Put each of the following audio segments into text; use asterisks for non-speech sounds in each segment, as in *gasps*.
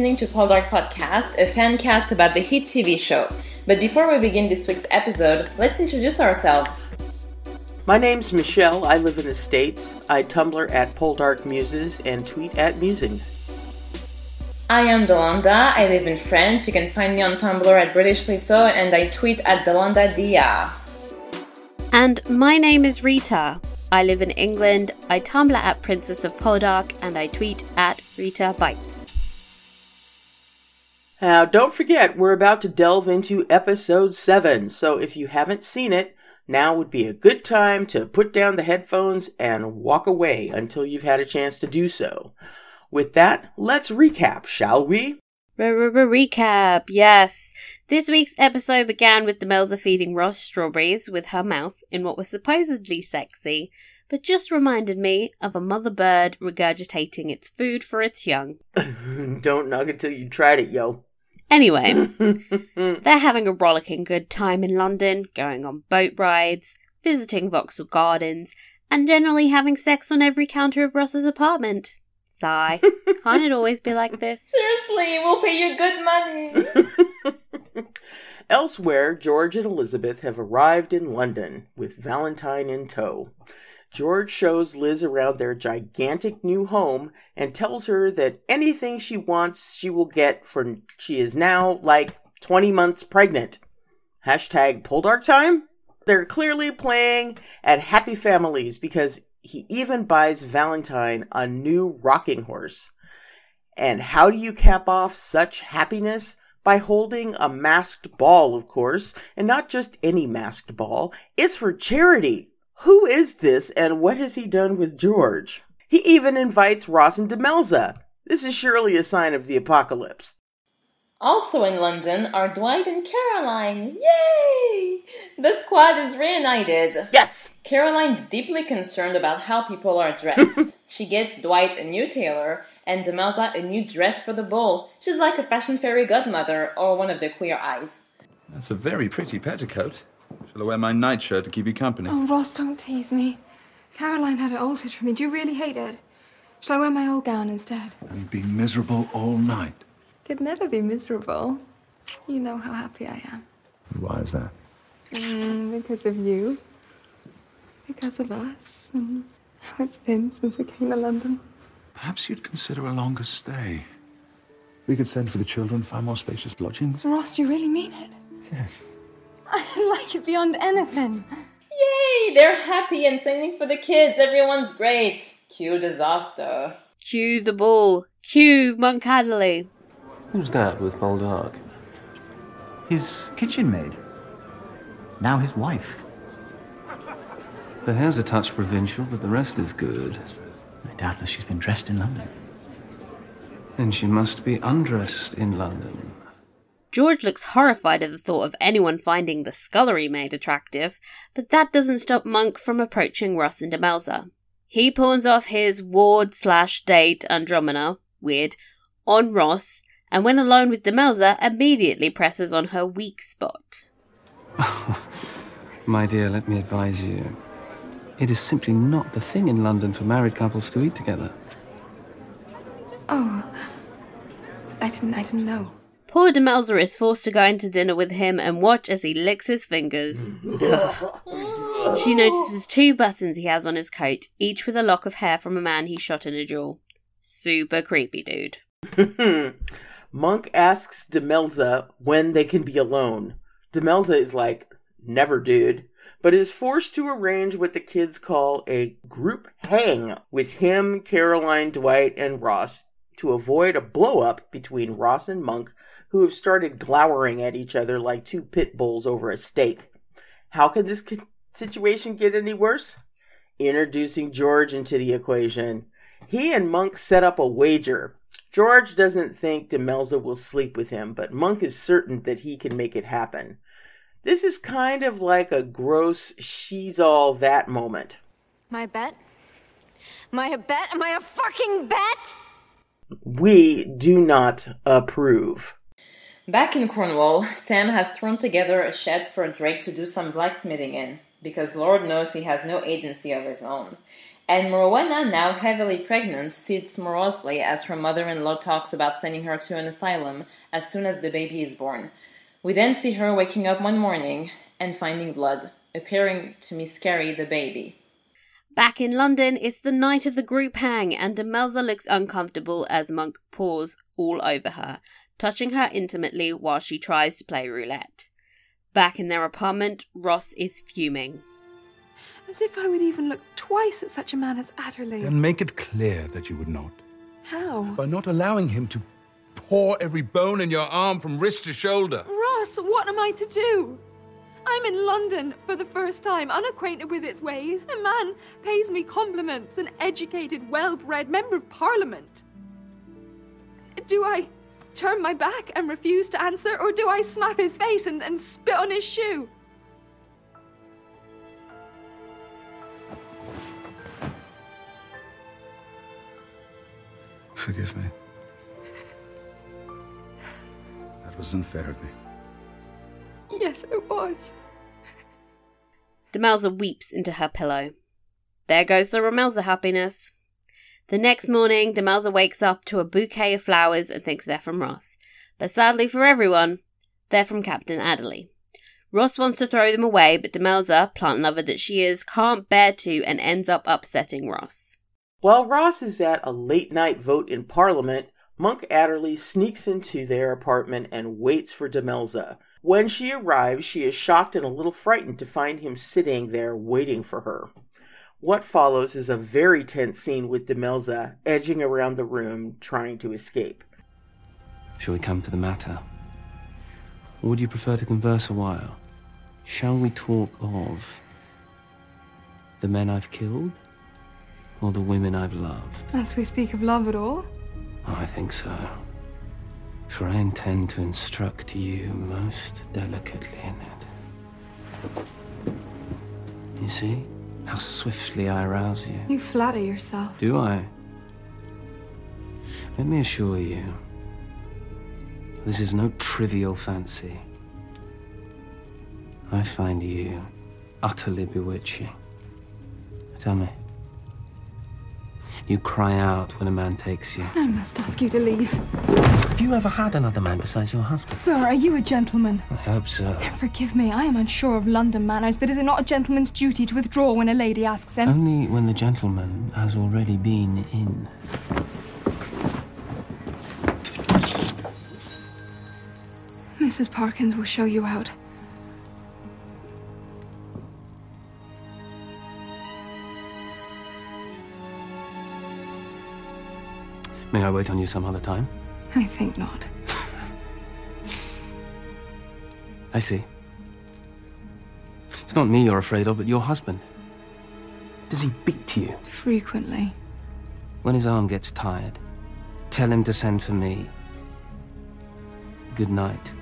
Hi there! You're listening to Poldark Podcast, a fan cast about the hit TV show. But before we begin this week's episode, let's introduce ourselves. My name's Michelle. I live in the States. I Tumblr at Poldark Muses and tweet at Musings. I am Delonda. I live in France. You can find me on Tumblr at British Liso and I tweet at Delonda Dia. And my name is Rita. I live in England. I Tumblr at Princess of Poldark and I tweet at Rita Bites. Now, don't forget, we're about to delve into episode 7, so if you haven't seen it, now would be a good time to put down the headphones and walk away until you've had a chance to do so. With that, let's recap, shall we? Recap, yes. This week's episode began with Demelza feeding Ross strawberries with her mouth in what was supposedly sexy, but just reminded me of a mother bird regurgitating its food for its young. *laughs* Don't knock it till you tried it, yo. Anyway, *laughs* they're having a rollicking good time in London, going on boat rides, visiting Vauxhall Gardens, and generally having sex on every counter of Ross's apartment. Sigh. *laughs* Can't it always be like this? Seriously, we'll pay you good money. *laughs* Elsewhere, George and Elizabeth have arrived in London with Valentine in tow. George shows Liz around their gigantic new home and tells her that anything she wants she will get for she is now like 20 months pregnant. Hashtag Poldark time? They're clearly playing at Happy Families because he even buys Valentine a new rocking horse. And how do you cap off such happiness? By holding a masked ball, of course, and not just any masked ball. It's for charity. Who is this and what has he done with George? He even invites Ross and Demelza. This is surely a sign of the apocalypse. Also in London are Dwight and Caroline. Yay! The squad is reunited. Yes! Caroline's deeply concerned about how people are dressed. *laughs* she gets Dwight a new tailor and Demelza a new dress for the ball. She's like a fashion fairy godmother or one of the queer eyes. That's a very pretty petticoat. Shall I wear my nightshirt to keep you company? Oh, Ross, don't tease me. Caroline had it altered for me. Do you really hate it? Shall I wear my old gown instead? You've been miserable all night. Could never be miserable. You know how happy I am. Why is that? Mm, because of you. Because of us. And how it's been since we came to London. Perhaps you'd consider a longer stay. We could send for the children, find more spacious lodgings. Ross, do you really mean it? Yes. I *laughs* like it beyond anything. Yay! They're happy and singing for the kids. Everyone's great. Cue disaster. Cue the ball. Cue Monk Adderley. Who's that with Poldark? His kitchen maid. Now his wife. The hair's a touch provincial, but the rest is good. Doubtless she's been dressed in London. And she must be undressed in London. George looks horrified at the thought of anyone finding the scullery maid attractive, but that doesn't stop Monk from approaching Ross and Demelza. He pawns off his ward slash date Andromeda, weird, on Ross, and when alone with Demelza, immediately presses on her weak spot. *laughs* My dear, let me advise you. It is simply not the thing in London for married couples to eat together. Oh. I didn't I didn't know. Poor Demelza is forced to go into dinner with him and watch as he licks his fingers. *laughs* she notices two buttons he has on his coat, each with a lock of hair from a man he shot in a duel. Super creepy, dude. *laughs* Monk asks Demelza when they can be alone. Demelza is like, never, dude, but is forced to arrange what the kids call a group hang with him, Caroline, Dwight, and Ross to avoid a blow up between Ross and Monk, who have started glowering at each other like two pit bulls over a steak. How could this situation get any worse? Introducing George into the equation. He and Monk set up a wager. George doesn't think Demelza will sleep with him, but Monk is certain that he can make it happen. This is kind of like a gross she's all that moment. My bet? My a bet? Am I a fucking bet? We do not approve. Back in Cornwall, Sam has thrown together a shed for Drake to do some blacksmithing in, because Lord knows he has no agency of his own. And Morwenna, now heavily pregnant, sits morosely as her mother-in-law talks about sending her to an asylum as soon as the baby is born. We then see her waking up one morning and finding blood, appearing to miscarry the baby. Back in London, it's the night of the group hang, and Demelza looks uncomfortable as Monk paws all over her, touching her intimately while she tries to play roulette. Back in their apartment, Ross is fuming. As if I would even look twice at such a man as Adderley. Then make it clear that you would not. How? By not allowing him to paw every bone in your arm from wrist to shoulder. Ross, what am I to do? I'm in London for the first time, unacquainted with its ways. A man pays me compliments, an educated, well bred member of parliament. Do I turn my back and refuse to answer, or do I slap his face and, and spit on his shoe? Forgive me. That was unfair of me. Yes, it was. Demelza weeps into her pillow. There goes the Romelza happiness. The next morning, Demelza wakes up to a bouquet of flowers and thinks they're from Ross. But sadly for everyone, they're from Captain Adderley. Ross wants to throw them away, but Demelza, plant lover that she is, can't bear to and ends up upsetting Ross. While Ross is at a late night vote in Parliament, Monk Adderley sneaks into their apartment and waits for Demelza. When she arrives, she is shocked and a little frightened to find him sitting there waiting for her. What follows is a very tense scene with Demelza edging around the room trying to escape. Shall we come to the matter? Or would you prefer to converse a while? Shall we talk of the men I've killed or the women I've loved? As we speak of love at all? Oh, I think so. For I intend to instruct you most delicately in it. You see how swiftly I arouse you? You flatter yourself. Do I? Let me assure you, this is no trivial fancy. I find you utterly bewitching. Tell me. You cry out when a man takes you. I must ask you to leave. Have you ever had another man besides your husband? Sir, are you a gentleman? I hope so. Forgive me, I am unsure of London manners, but is it not a gentleman's duty to withdraw when a lady asks him? Only when the gentleman has already been in. Mrs. Parkins will show you out. May I wait on you some other time? I think not. *laughs* I see. It's not me you're afraid of, but your husband. Does he beat you? Frequently. When his arm gets tired, tell him to send for me. Good night,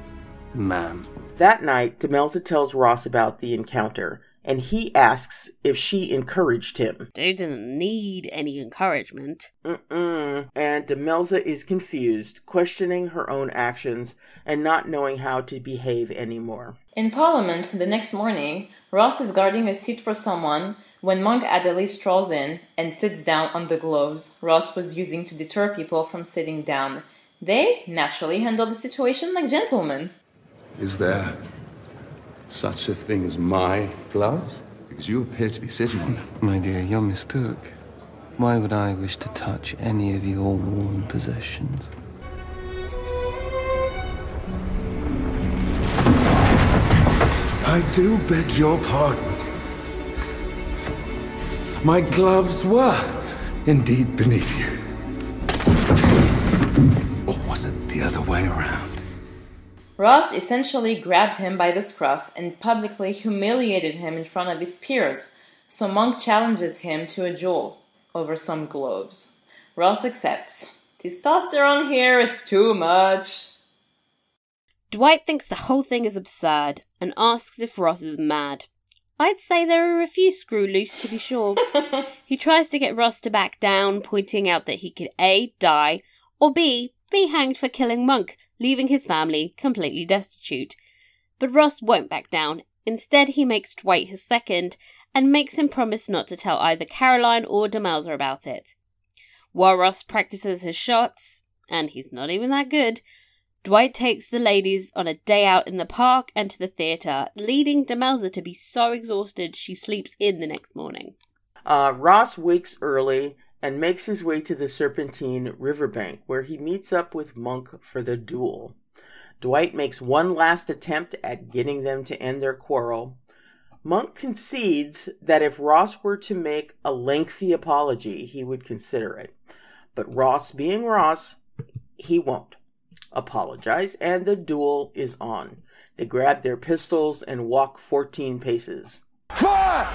ma'am. That night, Demelza tells Ross about the encounter, and he asks if she encouraged him. They didn't need any encouragement. Mm-mm. And Demelza is confused, questioning her own actions and not knowing how to behave anymore. In Parliament the next morning, Ross is guarding a seat for someone when Monk Adderley strolls in and sits down on the gloves Ross was using to deter people from sitting down. They naturally handle the situation like gentlemen. Is there such a thing as my gloves? Because you appear to be sitting on them. My dear, you're mistook. Why would I wish to touch any of your worn possessions? I do beg your pardon. My gloves were indeed beneath you. Or was it the other way around? Ross essentially grabbed him by the scruff and publicly humiliated him in front of his peers, so Monk challenges him to a duel over some gloves. Ross accepts. Testosterone here is too much. Dwight thinks the whole thing is absurd and asks if Ross is mad. I'd say there are a few screw loose to be sure. *laughs* he tries to get Ross to back down, pointing out that he could A. die, or B. be hanged for killing Monk, leaving his family completely destitute. But Ross won't back down. Instead, he makes Dwight his second, and makes him promise not to tell either Caroline or Demelza about it. While Ross practices his shots, and he's not even that good, Dwight takes the ladies on a day out in the park and to the theatre, leading Demelza to be so exhausted she sleeps in the next morning. Uh, Ross wakes early and makes his way to the Serpentine riverbank, where he meets up with Monk for the duel. Dwight makes one last attempt at getting them to end their quarrel. Monk concedes that if Ross were to make a lengthy apology, he would consider it. But Ross, being Ross, he won't apologize, and the duel is on. They grab their pistols and walk 14 paces. Fire!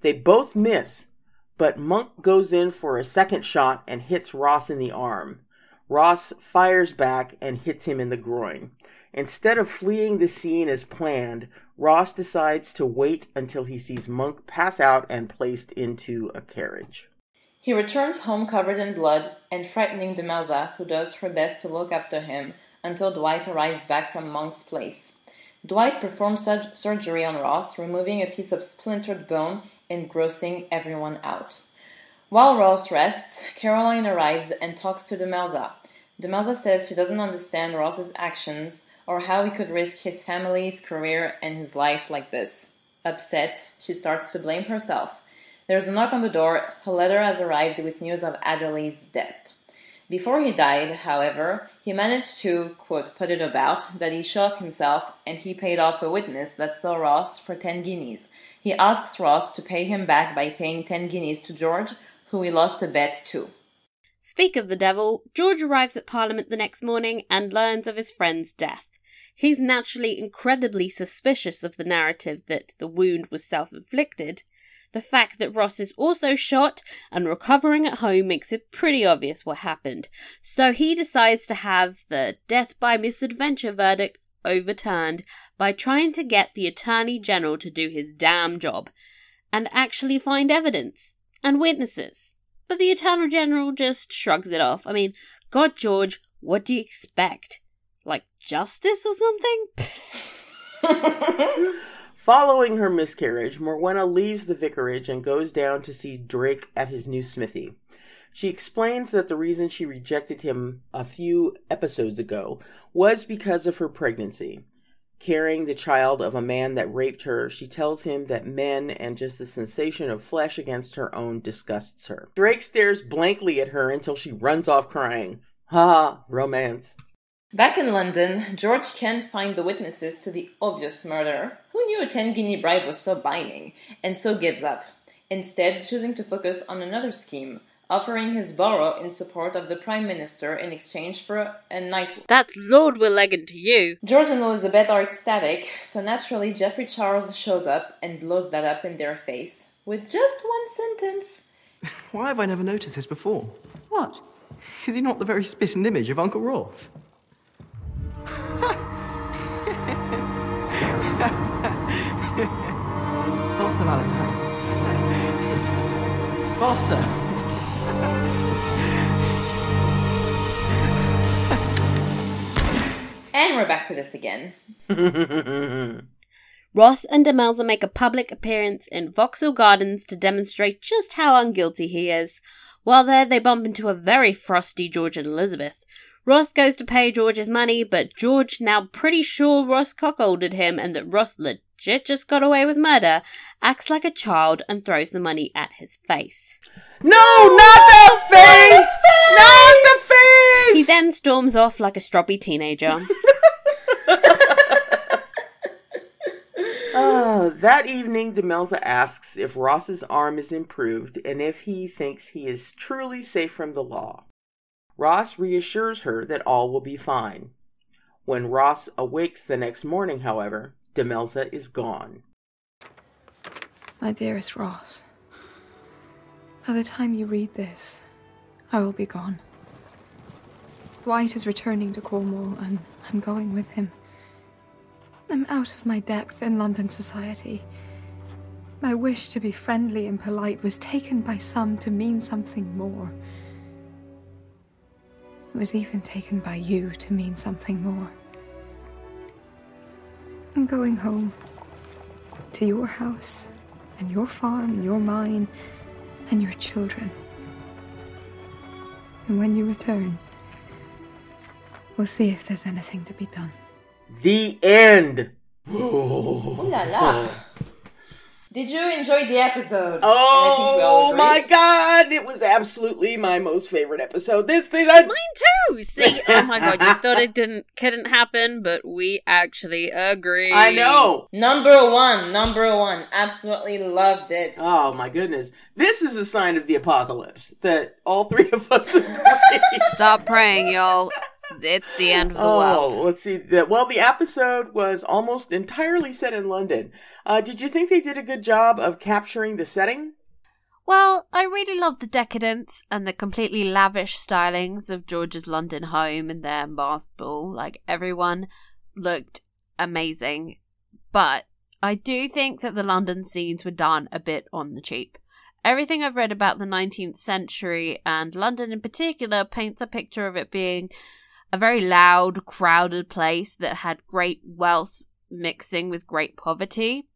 They both miss, but Monk goes in for a second shot and hits Ross in the arm. Ross fires back and hits him in the groin. Instead of fleeing the scene as planned, Ross decides to wait until he sees Monk pass out and placed into a carriage. He returns home covered in blood and frightening Demelza, who does her best to look after him until Dwight arrives back from Monk's place. Dwight performs surgery on Ross, removing a piece of splintered bone and grossing everyone out. While Ross rests, Caroline arrives and talks to Demelza. Demelza says she doesn't understand Ross's actions or how he could risk his family's career and his life like this. Upset, she starts to blame herself. There's a knock on the door. A letter has arrived with news of Adderley's death. Before he died, however, he managed to, quote, put it about that he shot himself and he paid off a witness that saw Ross for 10 guineas. He asks Ross to pay him back by paying 10 guineas to George, who he lost a bet to. Speak of the devil, George arrives at Parliament the next morning and learns of his friend's death. He's naturally incredibly suspicious of the narrative that the wound was self inflicted, the fact that Ross is also shot and recovering at home makes it pretty obvious what happened, so he decides to have the death by misadventure verdict overturned by trying to get the Attorney General to do his damn job and actually find evidence and witnesses. But the Attorney General just shrugs it off. I mean, God, George, what do you expect? Like justice or something? *laughs* Following her miscarriage, Morwenna leaves the vicarage and goes down to see Drake at his new smithy. She explains that the reason she rejected him a few episodes ago was because of her pregnancy. Carrying the child of a man that raped her, she tells him that men and just the sensation of flesh against her own disgusts her. Drake stares blankly at her until she runs off crying. Ha, romance. Back in London, George can't find the witnesses to the obvious murder. Who knew a 10 guinea bribe was so binding? And so gives up, instead, choosing to focus on another scheme, offering his borough in support of the Prime Minister in exchange for a night. That's Lord Warleggan to you. George and Elizabeth are ecstatic, so naturally, Geoffrey Charles shows up and blows that up in their face with just one sentence. *laughs* Why have I never noticed this before? What? Is he not the very spit and image of Uncle Ross? *laughs* Faster, Valentine. Faster. And we're back to this again. *laughs* Ross and Demelza make a public appearance in Vauxhall Gardens to demonstrate just how unguilty he is. While there, they bump into a very frosty George and Elizabeth. Ross goes to pay George's money, but George, now pretty sure Ross cuckolded him and that Ross legit just got away with murder, acts like a child and throws the money at his face. No, not the face! Not the face! He then storms off like a stroppy teenager. *laughs* Uh, that evening, Demelza asks if Ross's arm is improved and if he thinks he is truly safe from the law. Ross reassures her that all will be fine. When Ross awakes the next morning, however, Demelza is gone. My dearest Ross, by the time you read this, I will be gone. Dwight is returning to Cornwall, and I'm going with him. I'm out of my depth in London society. My wish to be friendly and polite was taken by some to mean something more. It was even taken by you to mean something more. I'm going home. to your house, and your farm, and your mine, and your children. And when you return, we'll see if there's anything to be done. The end. Ooh la la. *laughs* Did you enjoy the episode? And I think we all Oh my god, it was absolutely my most favorite episode this season. Mine too. See, oh my god, you thought it didn't couldn't happen, but we actually agree. I know. Number one, number one. Absolutely loved it. Oh my goodness. This is a sign of the apocalypse that all three of us *laughs* agree. Stop praying, y'all. It's the end of the oh, world. let's see. Well, the episode was almost entirely set in London. Uh, did you think they did a good job of capturing the setting? Well, I really loved the decadence and the completely lavish stylings of George's London home and their masked ball. Like everyone looked amazing. But I do think that the London scenes were done a bit on the cheap. Everything I've read about the 19th century and London in particular paints a picture of it being a very loud, crowded place that had great wealth mixing with great poverty.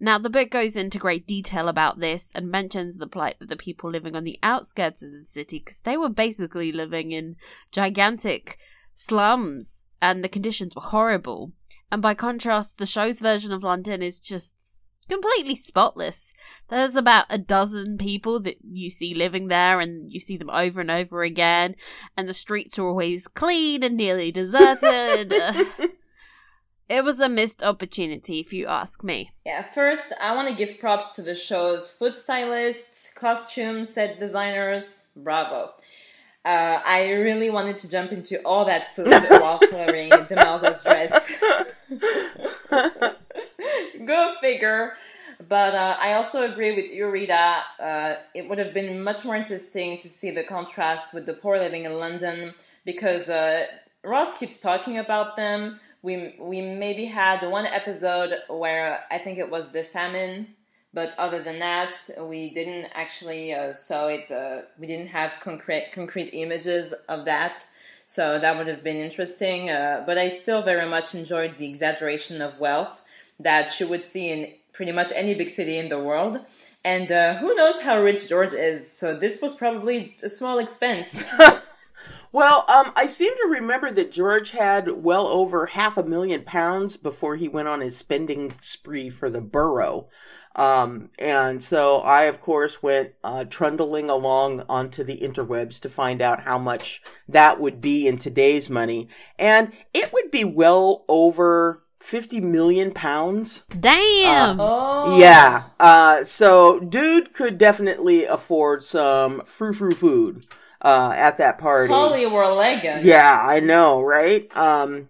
Now, the book goes into great detail about this and mentions the plight of the people living on the outskirts of the city because they were basically living in gigantic slums and the conditions were horrible. And by contrast, the show's version of London is just completely spotless. There's about a dozen people that you see living there, and you see them over and over again, and the streets are always clean and nearly *laughs* deserted. *laughs* it was a missed opportunity, if you ask me. Yeah, first, I want to give props to the show's food stylists, costume set designers. Bravo. Uh, I really wanted to jump into all that food *laughs* whilst wearing Demelza's dress. *laughs* Go figure. But uh, I also agree with Rita. Uh, it would have been much more interesting to see the contrast with the poor living in London because uh, Ross keeps talking about them. We we maybe had one episode where I think it was the famine, but other than that, we didn't actually uh, saw it. Uh, we didn't have concrete concrete images of that. So that would have been interesting. Uh, but I still very much enjoyed the exaggeration of wealth that you would see in pretty much any big city in the world. And uh, who knows how rich George is? So this was probably a small expense. *laughs* Well, um, I seem to remember that George had well over half a million pounds before he went on his spending spree for the borough. Um, and so I, of course, went uh, trundling along onto the interwebs to find out how much that would be in today's money. And it would be well over 50 million pounds. Damn! oh, Yeah. Uh, so dude could definitely afford some frou frou food uh, at that party. Hollywood legend. Yeah, I know, right? Um,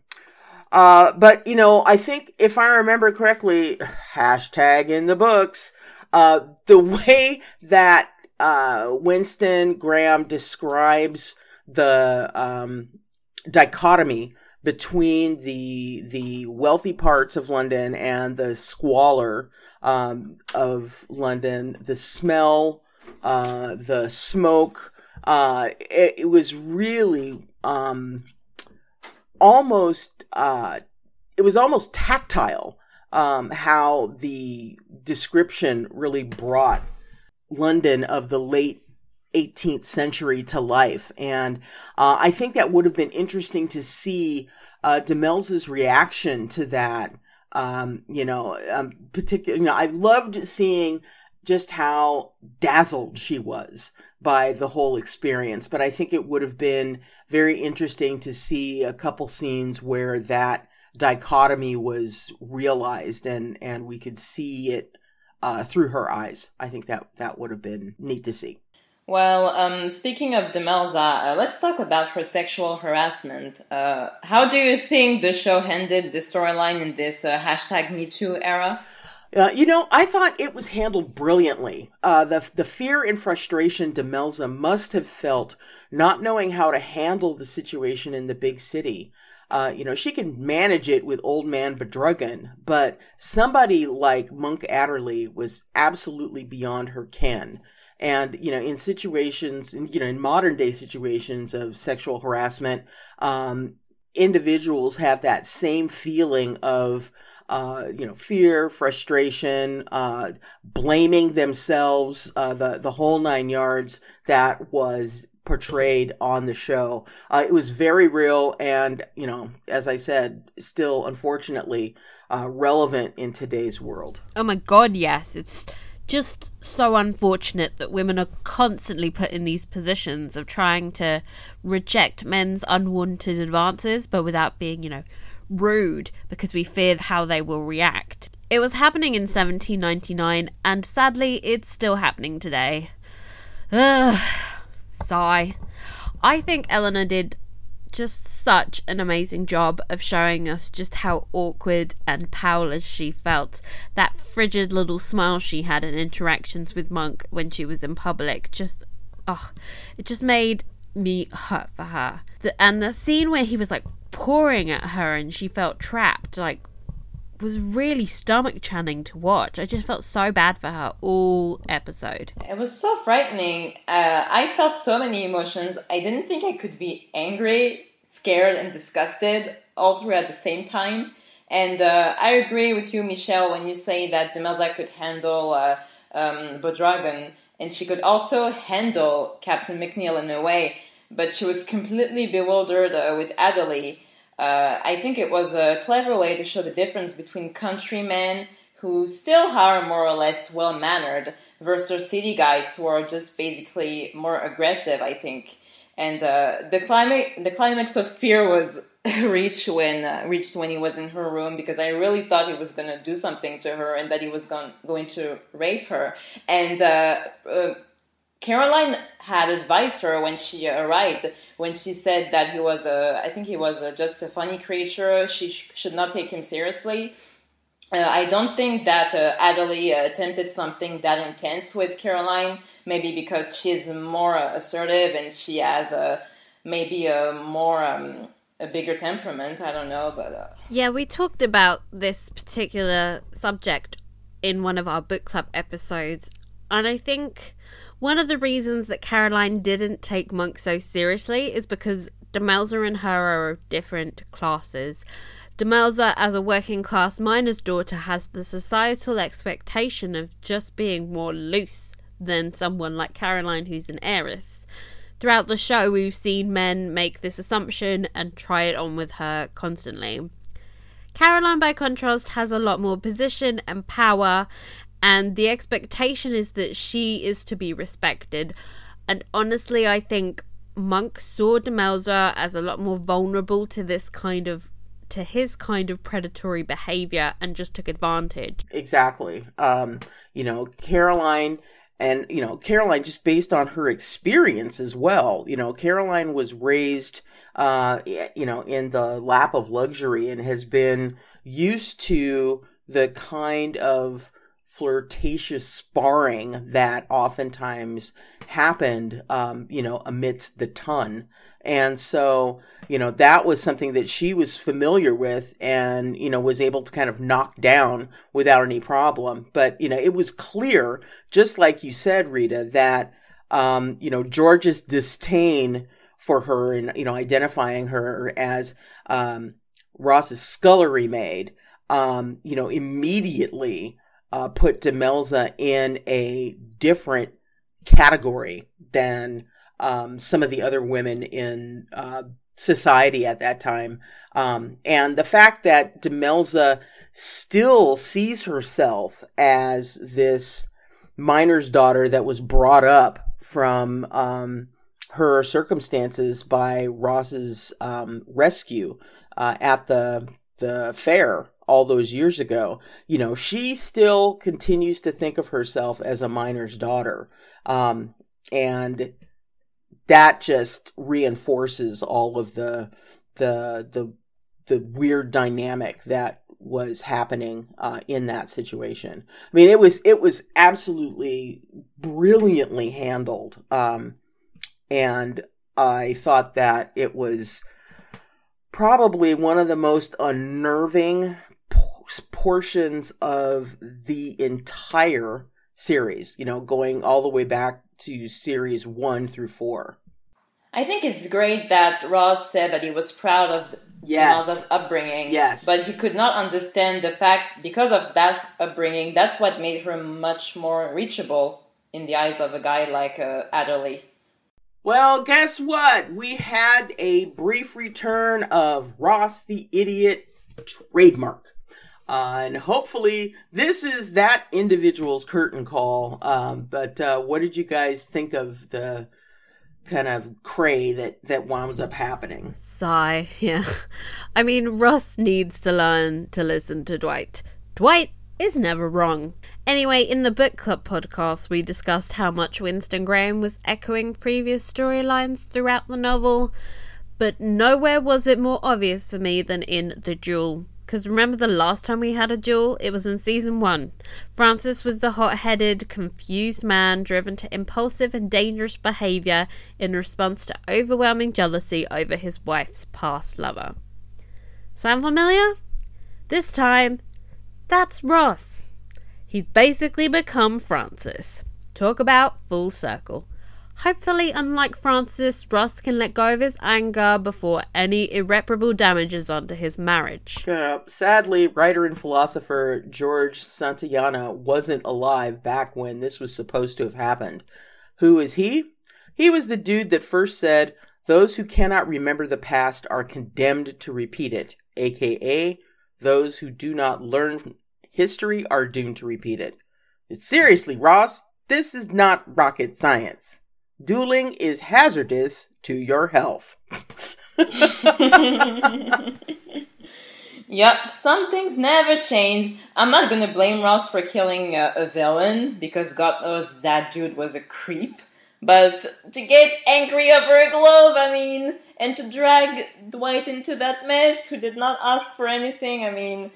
uh, but you know, I think if I remember correctly, *sighs* hashtag in the books, uh, the *laughs* way that uh, Winston Graham describes the um, dichotomy between the the wealthy parts of London and the squalor um, of London, the smell, uh, the smoke. Uh, it, it was really um, almost uh, it was almost tactile um, how the description really brought London of the late 18th century to life. And uh, I think that would have been interesting to see uh, Demelza's reaction to that. Um, you know, um, particular, you know, I loved seeing just how dazzled she was by the whole experience. But I think it would have been very interesting to see a couple scenes where that dichotomy was realized and, and we could see it uh, through her eyes. I think that that would have been neat to see. Well, um, speaking of Demelza, uh, let's talk about her sexual harassment. Uh, how do you think the show handled the storyline in this uh, hashtag MeToo era? Uh, you know, I thought it was handled brilliantly. Uh, the the fear and frustration Demelza must have felt, not knowing how to handle the situation in the big city. Uh, you know, she can manage it with old man Bodrugan, but somebody like Monk Adderley was absolutely beyond her ken. And you know, in situations, you know, in modern day situations of sexual harassment, um, individuals have that same feeling of uh, you know, fear, frustration, uh, blaming themselves, uh, the the whole nine yards. That was portrayed on the show. Uh, it was very real, and you know, as I said, still unfortunately uh, relevant in today's world. Oh my god, yes. It's just so unfortunate that women are constantly put in these positions of trying to reject men's unwanted advances, but without being, you know, rude because we fear how they will react. It was happening in 1799, and sadly, it's still happening today. Ugh, *sighs* sigh. I think Eleanor did just such an amazing job of showing us just how awkward and powerless she felt. That frigid little smile she had in interactions with Monk when she was in public just, oh, it just made me hurt for her. The, and the scene where he was like pouring at her and she felt trapped, like, was really stomach churning to watch. I just felt so bad for her all episode. It was so frightening. Uh, I felt so many emotions. I didn't think I could be angry, scared, and disgusted all three at the same time. And uh, I agree with you, Michelle, when you say that Demelza could handle uh, um, Bodrugan, and she could also handle Captain McNeil in a way, but she was completely bewildered uh, with Adderley. Uh, I think it was a clever way to show the difference between countrymen who still are more or less well mannered versus city guys who are just basically more aggressive. I think, and uh, the climax the climax of fear was *laughs* reached when uh, reached when he was in her room because I really thought he was going to do something to her and that he was going going to rape her and. Uh, uh, Caroline had advised her when she arrived, when she said that he was a, I think he was a, just a funny creature. She sh- should not take him seriously. Uh, I don't think that uh, uh, attempted something that intense with Caroline. Maybe because she's more assertive and she has a maybe a more um, a bigger temperament. I don't know, but uh, yeah, we talked about this particular subject in one of our book club episodes, and I think one of the reasons that Caroline didn't take Monk so seriously is because Demelza and her are of different classes. Demelza, as a working class miner's daughter, has the societal expectation of just being more loose than someone like Caroline, who's an heiress. Throughout the show, we've seen men make this assumption and try it on with her constantly. Caroline, by contrast, has a lot more position and power and the expectation is that she is to be respected. And honestly, I think Monk saw Demelza as a lot more vulnerable to this kind of to his kind of predatory behavior and just took advantage. Exactly. Um, you know, Caroline and you know, Caroline just based on her experience as well. You know, Caroline was raised uh, you know, in the lap of luxury and has been used to the kind of flirtatious sparring that oftentimes happened, um, you know, amidst the ton. And so, you know, that was something that she was familiar with and, you know, was able to kind of knock down without any problem. But, you know, it was clear, just like you said, Rita, that, um, you know, George's disdain for her and, you know, identifying her as um, Ross's scullery maid, um, you know, immediately uh, put Demelza in a different category than um, some of the other women in uh, society at that time. Um, and the fact that Demelza still sees herself as this miner's daughter that was brought up from um, her circumstances by Ross's um, rescue uh, at the the fair all those years ago, you know, she still continues to think of herself as a miner's daughter. Um, and that just reinforces all of the the the the weird dynamic that was happening uh, in that situation. I mean, it was it was absolutely brilliantly handled, um, and I thought that it was probably one of the most unnerving portions of the entire series, you know, going all the way back to series one through four. I think it's great that Ross said that he was proud of Yes. Demelza's upbringing. Yes. But he could not understand the fact, because of that upbringing, that's what made her much more reachable in the eyes of a guy like uh, Adderley. Well, guess what? We had a brief return of Ross the Idiot trademark. Uh, and hopefully, this is that individual's curtain call. Um, but uh, what did you guys think of the kind of cray that, that winds up happening? Sigh, *laughs* yeah. I mean, Ross needs to learn to listen to Dwight. Dwight is never wrong. Anyway, in the book club podcast, we discussed how much Winston Graham was echoing previous storylines throughout the novel, but nowhere was it more obvious for me than in The Duel. Because remember the last time we had a duel? It was in season one. Francis was the hot headed, confused man driven to impulsive and dangerous behaviour in response to overwhelming jealousy over his wife's past lover. Sound familiar? This time, that's Ross. He's basically become Francis. Talk about full circle. Hopefully, unlike Francis, Ross can let go of his anger before any irreparable damage is done to his marriage. Uh, sadly, writer and philosopher George Santayana wasn't alive back when this was supposed to have happened. Who is he? He was the dude that first said, Those who cannot remember the past are condemned to repeat it, aka, those who do not learn history are doomed to repeat it. Seriously, Ross, this is not rocket science. Dueling is hazardous to your health. *laughs* Yep, some things never change. I'm not gonna blame Ross for killing a, a villain because God knows that dude was a creep. But to get angry over a glove, I mean, and to drag Dwight into that mess who did not ask for anything, I mean,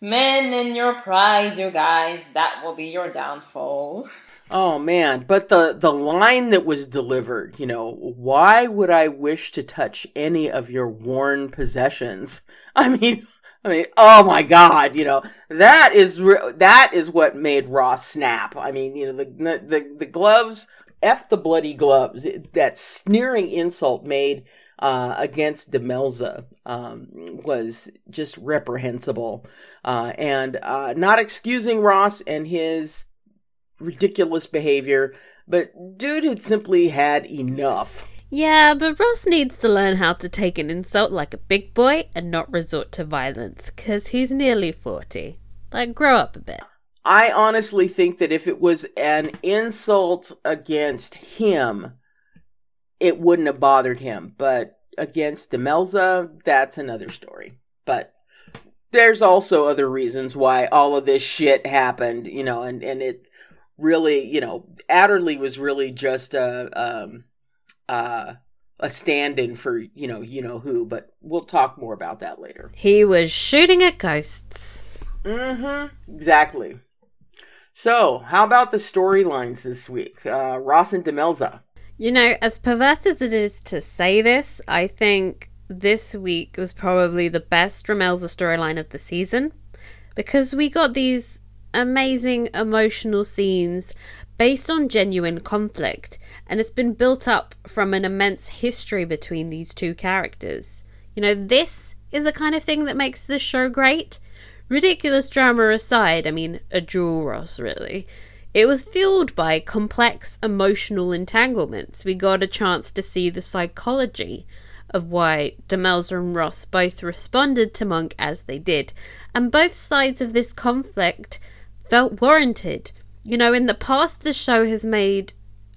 men in your pride, you guys, that will be your downfall. *laughs* Oh man, but the the line that was delivered, you know, why would I wish to touch any of your worn possessions? *laughs* I mean, I mean, oh my god, you know, that is re- that is what made Ross snap. I mean, you know, the the the gloves, f the bloody gloves. That sneering insult made uh, against Demelza um, was just reprehensible, uh, and uh, not excusing Ross and his ridiculous behavior, but dude had simply had enough. Yeah, but Ross needs to learn how to take an insult like a big boy and not resort to violence, because he's nearly 40. Like, grow up a bit. I honestly think that if it was an insult against him, it wouldn't have bothered him. But against Demelza, that's another story. But there's also other reasons why all of this shit happened, you know, and, and it really, you know, Adderley was really just a, um, uh, a stand-in for you know you know who, but we'll talk more about that later. He was shooting at ghosts. Mm-hmm. Exactly. So, how about the storylines this week? Uh, Ross and Demelza. You know, as perverse as it is to say this, I think this week was probably the best Demelza storyline of the season because we got these amazing emotional scenes based on genuine conflict, and it's been built up from an immense history between these two characters. You know, this is the kind of thing that makes this show great. Ridiculous drama aside, I mean, a jewel Ross, really. It was fueled by complex emotional entanglements. We got a chance to see the psychology of why Demelza and Ross both responded to Monk as they did, and both sides of this conflict felt warranted. You know, in the past, the show has made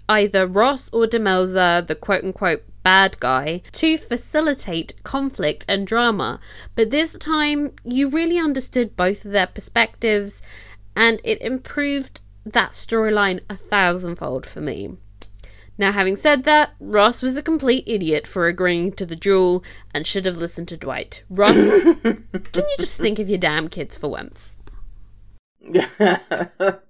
either Ross or Demelza the quote unquote bad guy to facilitate conflict and drama. But this time, you really understood both of their perspectives, and it improved that storyline a thousandfold for me. Now, having said that, Ross was a complete idiot for agreeing to the duel and should have listened to Dwight. Ross, *laughs* can you just think of your damn kids for once? *laughs*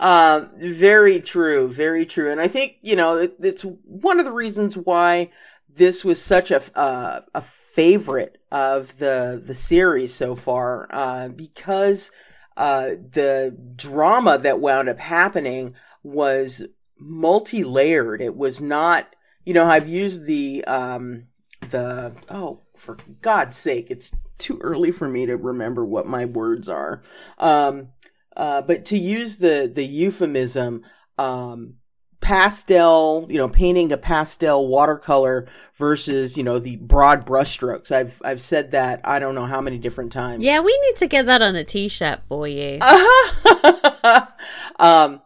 Um, very true, very true. And I think, you know, it, it's one of the reasons why this was such a, uh, a favorite of the, the series so far, uh, because, uh, the drama that wound up happening was multi-layered. It was not, you know, I've used the, um, the, oh, for God's sake, it's too early for me to remember what my words are. Um, uh, but to use the the euphemism, um, pastel, you know, painting a pastel watercolor versus, you know, the broad brushstrokes. I've I've said that I don't know how many different times. Yeah, we need to get that on a t-shirt for you. *laughs* um,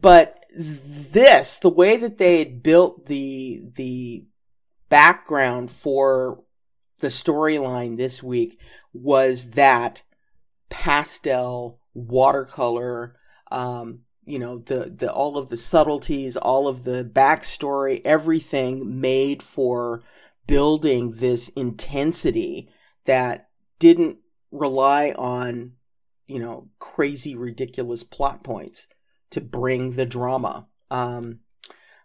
but this, the way that they had built the the background for the storyline this week was that pastel watercolor um, you know the the all of the subtleties all of the backstory everything made for building this intensity that didn't rely on you know crazy ridiculous plot points to bring the drama. Um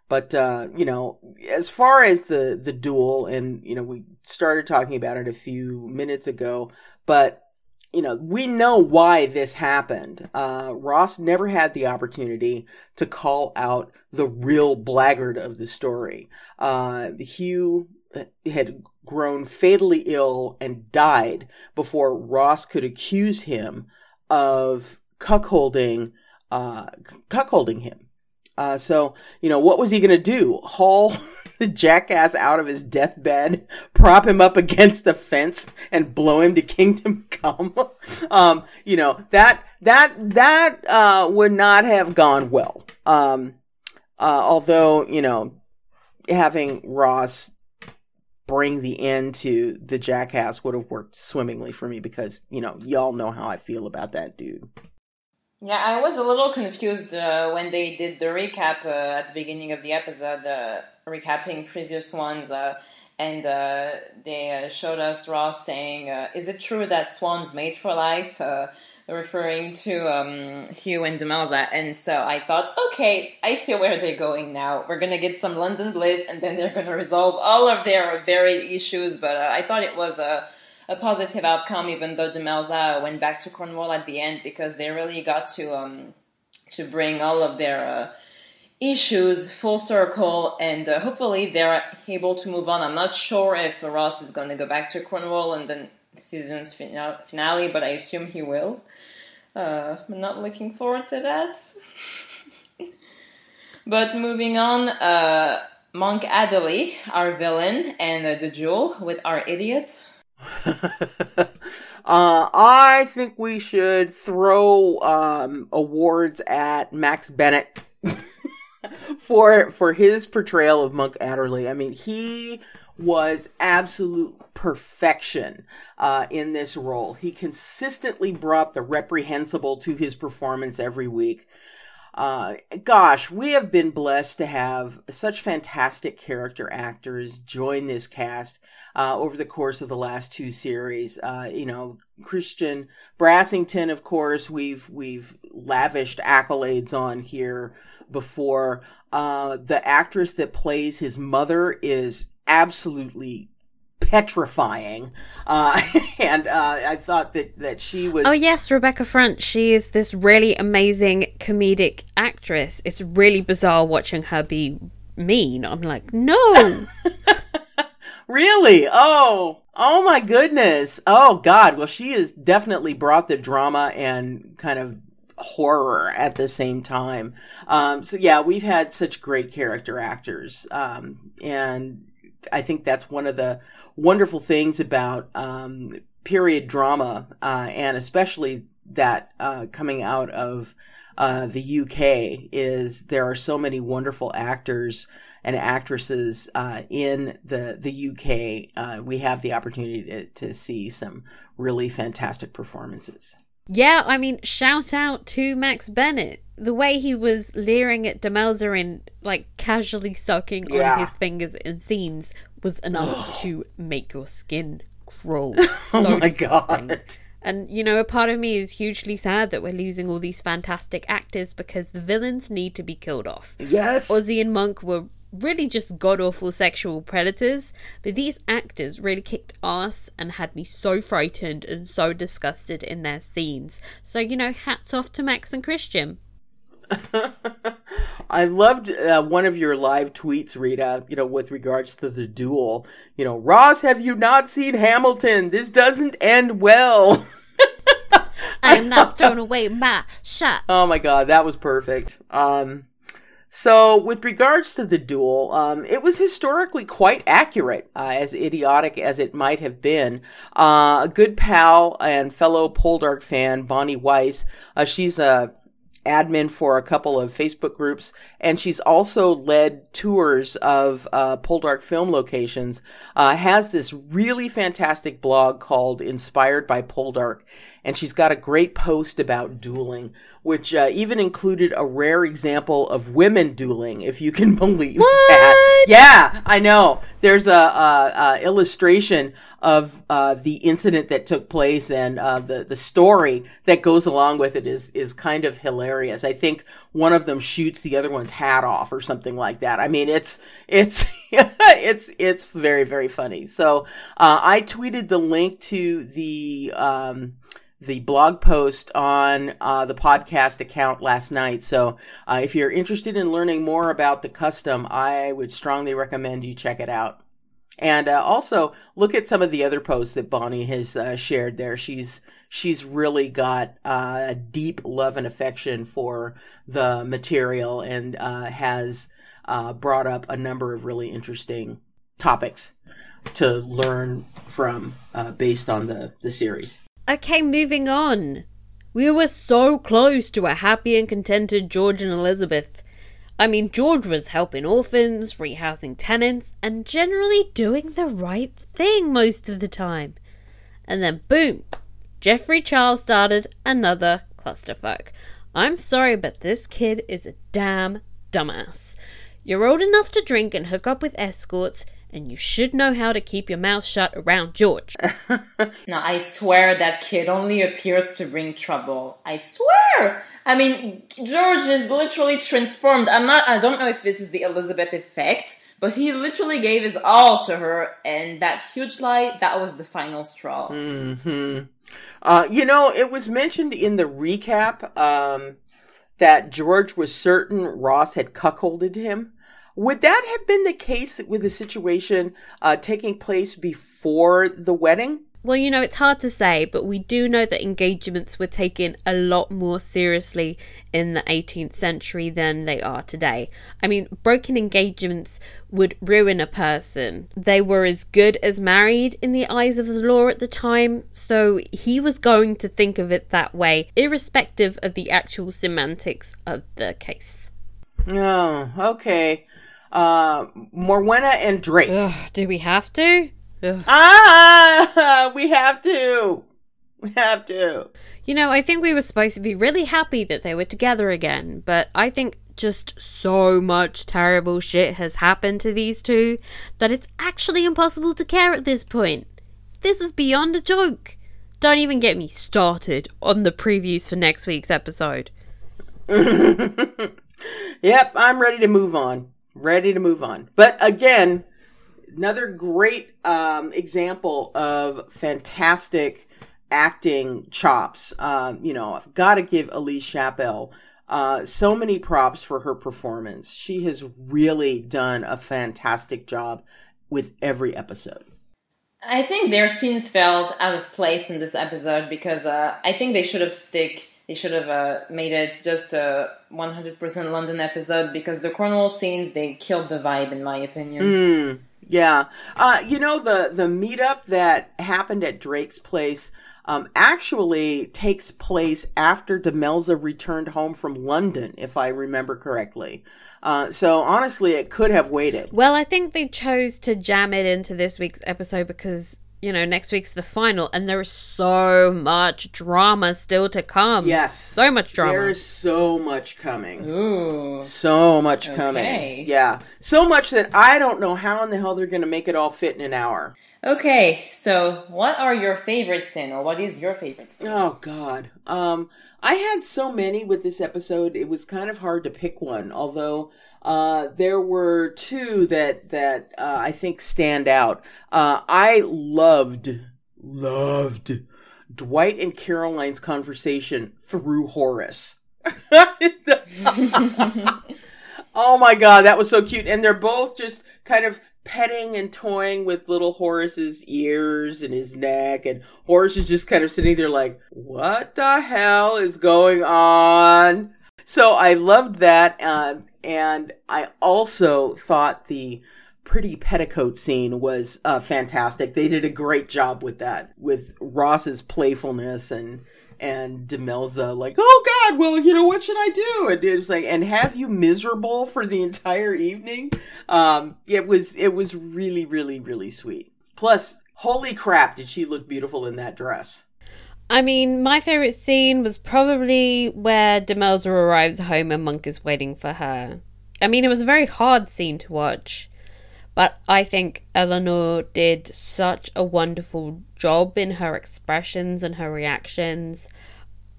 but uh you know as far as the the duel and you know we started talking about it a few minutes ago but you know, we know why this happened. Uh, Ross never had the opportunity to call out the real blackguard of the story. Uh, Hugh had grown fatally ill and died before Ross could accuse him of cuckolding, uh, cuckolding him. Uh, so, you know, what was he going to do? Haul *laughs* the jackass out of his deathbed, prop him up against the fence, and blow him to kingdom *laughs* come. um, you know that that that uh, would not have gone well. Um, uh, although you know, having Ross bring the end to the jackass would have worked swimmingly for me because you know y'all know how I feel about that dude. Yeah, I was a little confused uh, when they did the recap uh, at the beginning of the episode, uh, recapping previous ones, uh, and uh, they uh, showed us Ross saying, "Is it true that swans mate for life?" referring to um, Hugh and Demelza, and so I thought, okay, I see where they're going now. We're gonna get some London Bliss, and then they're gonna resolve all of their very issues. But I thought it was a a positive outcome, even though de Demelza went back to Cornwall at the end because they really got to um, to bring all of their uh, issues full circle, and uh, hopefully they're able to move on. I'm not sure if Ross is going to go back to Cornwall in the season's finale, but I assume he will. Uh, I'm not looking forward to that. *laughs* but moving on, uh, Monk Adderley, our villain, and uh, the duel with our idiot. *laughs* uh, I think we should throw um, awards at Max Bennett *laughs* for for his portrayal of Monk Adderley. I mean, he was absolute perfection uh, in this role. He consistently brought the reprehensible to his performance every week. Uh, gosh, we have been blessed to have such fantastic character actors join this cast uh, over the course of the last two series. Uh, you know, Christian Brassington, of course, we've we've lavished accolades on here before. Uh, the actress that plays his mother is absolutely petrifying. Uh, *laughs* and uh, I thought that, that she was. Oh, yes, Rebecca Front. She is this really amazing comedic actress. It's really bizarre watching her be mean. I'm like, no. *laughs* really? Oh, oh my goodness. Oh, God. Well, she has definitely brought the drama and kind of horror at the same time. Um, so yeah, we've had such great character actors, um, and I think that's one of the wonderful things about um, period drama, uh, and especially that uh, coming out of uh, the UK is there are so many wonderful actors and actresses uh, in the the UK. Uh, we have the opportunity to, to see some really fantastic performances. Yeah, I mean, shout out to Max Bennett. The way he was leering at Demelza and like casually sucking yeah. on his fingers in scenes was enough *gasps* to make your skin crawl. *laughs* oh my disgusting. god. And you know, a part of me is hugely sad that we're losing all these fantastic actors because the villains need to be killed off. Yes. Ozzy and Monk were really just god awful sexual predators, but these actors really kicked ass and had me so frightened and so disgusted in their scenes. So, you know, hats off to Max and Christian. *laughs* I loved uh, one of your live tweets, Rita, you know, with regards to the duel. You know, Ross, have you not seen Hamilton? This doesn't end well. *laughs* I'm not throwing away my shot. Oh my god, that was perfect. Um, so, with regards to the duel, um, it was historically quite accurate, uh, as idiotic as it might have been. Uh, a good pal and fellow Poldark fan, Bonnie Weiss, uh, she's a admin for a couple of Facebook groups, and she's also led tours of uh, Poldark film locations. Uh, has this really fantastic blog called Inspired by Poldark, and she's got a great post about dueling, which uh, even included a rare example of women dueling, if you can *laughs* believe that. Yeah, I know. There's a, a, a illustration of uh, the incident that took place and uh, the the story that goes along with it is is kind of hilarious. I think one of them shoots the other one's hat off or something like that. I mean, it's it's *laughs* it's it's very very funny. So uh, I tweeted the link to the. Um, the blog post on uh, the podcast account last night. So uh, if you're interested in learning more about the custom, I would strongly recommend you check it out. And uh, also look at some of the other posts that Bonnie has uh, shared there. She's she's really got uh, a deep love and affection for the material and uh, has brought up a number of really interesting topics to learn from based on the, the series. Okay, moving on. We were so close to a happy and contented George and Elizabeth. I mean, George was helping orphans, rehousing tenants, and generally doing the right thing most of the time. And then, boom, Geoffrey Charles started another clusterfuck. I'm sorry, but this kid is a damn dumbass. You're old enough to drink and hook up with escorts, and you should know how to keep your mouth shut around George. *laughs* no, I swear that kid only appears to bring trouble. I swear! I mean, George is literally transformed. I'm not, I don't know if this is the Elizabeth effect, but he literally gave his all to her, and that huge lie, that was the final straw. hmm Uh, you know, it was mentioned in the recap um, that George was certain Ross had cuckolded him. Would that have been the case with the situation uh, taking place before the wedding? Well, you know, it's hard to say, but we do know that engagements were taken a lot more seriously in the 18th century than they are today. I mean, broken engagements would ruin a person. They were as good as married in the eyes of the law at the time, so he was going to think of it that way, irrespective of the actual semantics of the case. Oh, okay. Uh, Morwenna and Drake. Ugh, do we have to? Ugh. Ah, we have to. We have to. You know, I think we were supposed to be really happy that they were together again, but I think just so much terrible shit has happened to these two that it's actually impossible to care at this point. This is beyond a joke. Don't even get me started on the previews for next week's episode. *laughs* yep, I'm ready to move on. Ready to move on. But again, another great um, example of fantastic acting chops. Um, you know, I've got to give Ellise Chappell uh, so many props for her performance. She has really done a fantastic job with every episode. I think their scenes felt out of place in this episode because uh, I think they should have stick. They should have uh, made it just a 100% London episode because the Cornwall scenes they killed the vibe in my opinion. Mm, yeah, uh, you know the the meetup that happened at Drake's place um, actually takes place after Demelza returned home from London, if I remember correctly. Uh, so honestly, it could have waited. Well, I think they chose to jam it into this week's episode because you know next week's the final, and there is so much drama still to come. Yes, so much drama. There is so much coming. Ooh, so much Okay. coming. Yeah, so much that I don't know how in the hell they're going to make it all fit in an hour. Okay, so what are your favorite sin, or what is your favorite sin? Oh God. Um, I had so many with this episode. It was kind of hard to pick one. Although uh, there were two that that uh, I think stand out. Uh, I loved loved Dwight and Caroline's conversation through Horace. *laughs* Oh my god, that was so cute. And they're both just kind of petting and toying with little Horace's ears and his neck. And Horace is just kind of sitting there like, what the hell is going on? So I loved that. Um, and I also thought the pretty petticoat scene was uh, fantastic. They did a great job with that, with Ross's playfulness and and Demelza like, oh God, well, you know, what should I do? And it was like, and have you miserable for the entire evening? Um, it was it was really, really, really sweet. Plus, holy crap, did she look beautiful in that dress? I mean, my favourite scene was probably where Demelza arrives home and Monk is waiting for her. I mean, it was a very hard scene to watch, but I think Eleanor did such a wonderful job in her expressions and her reactions.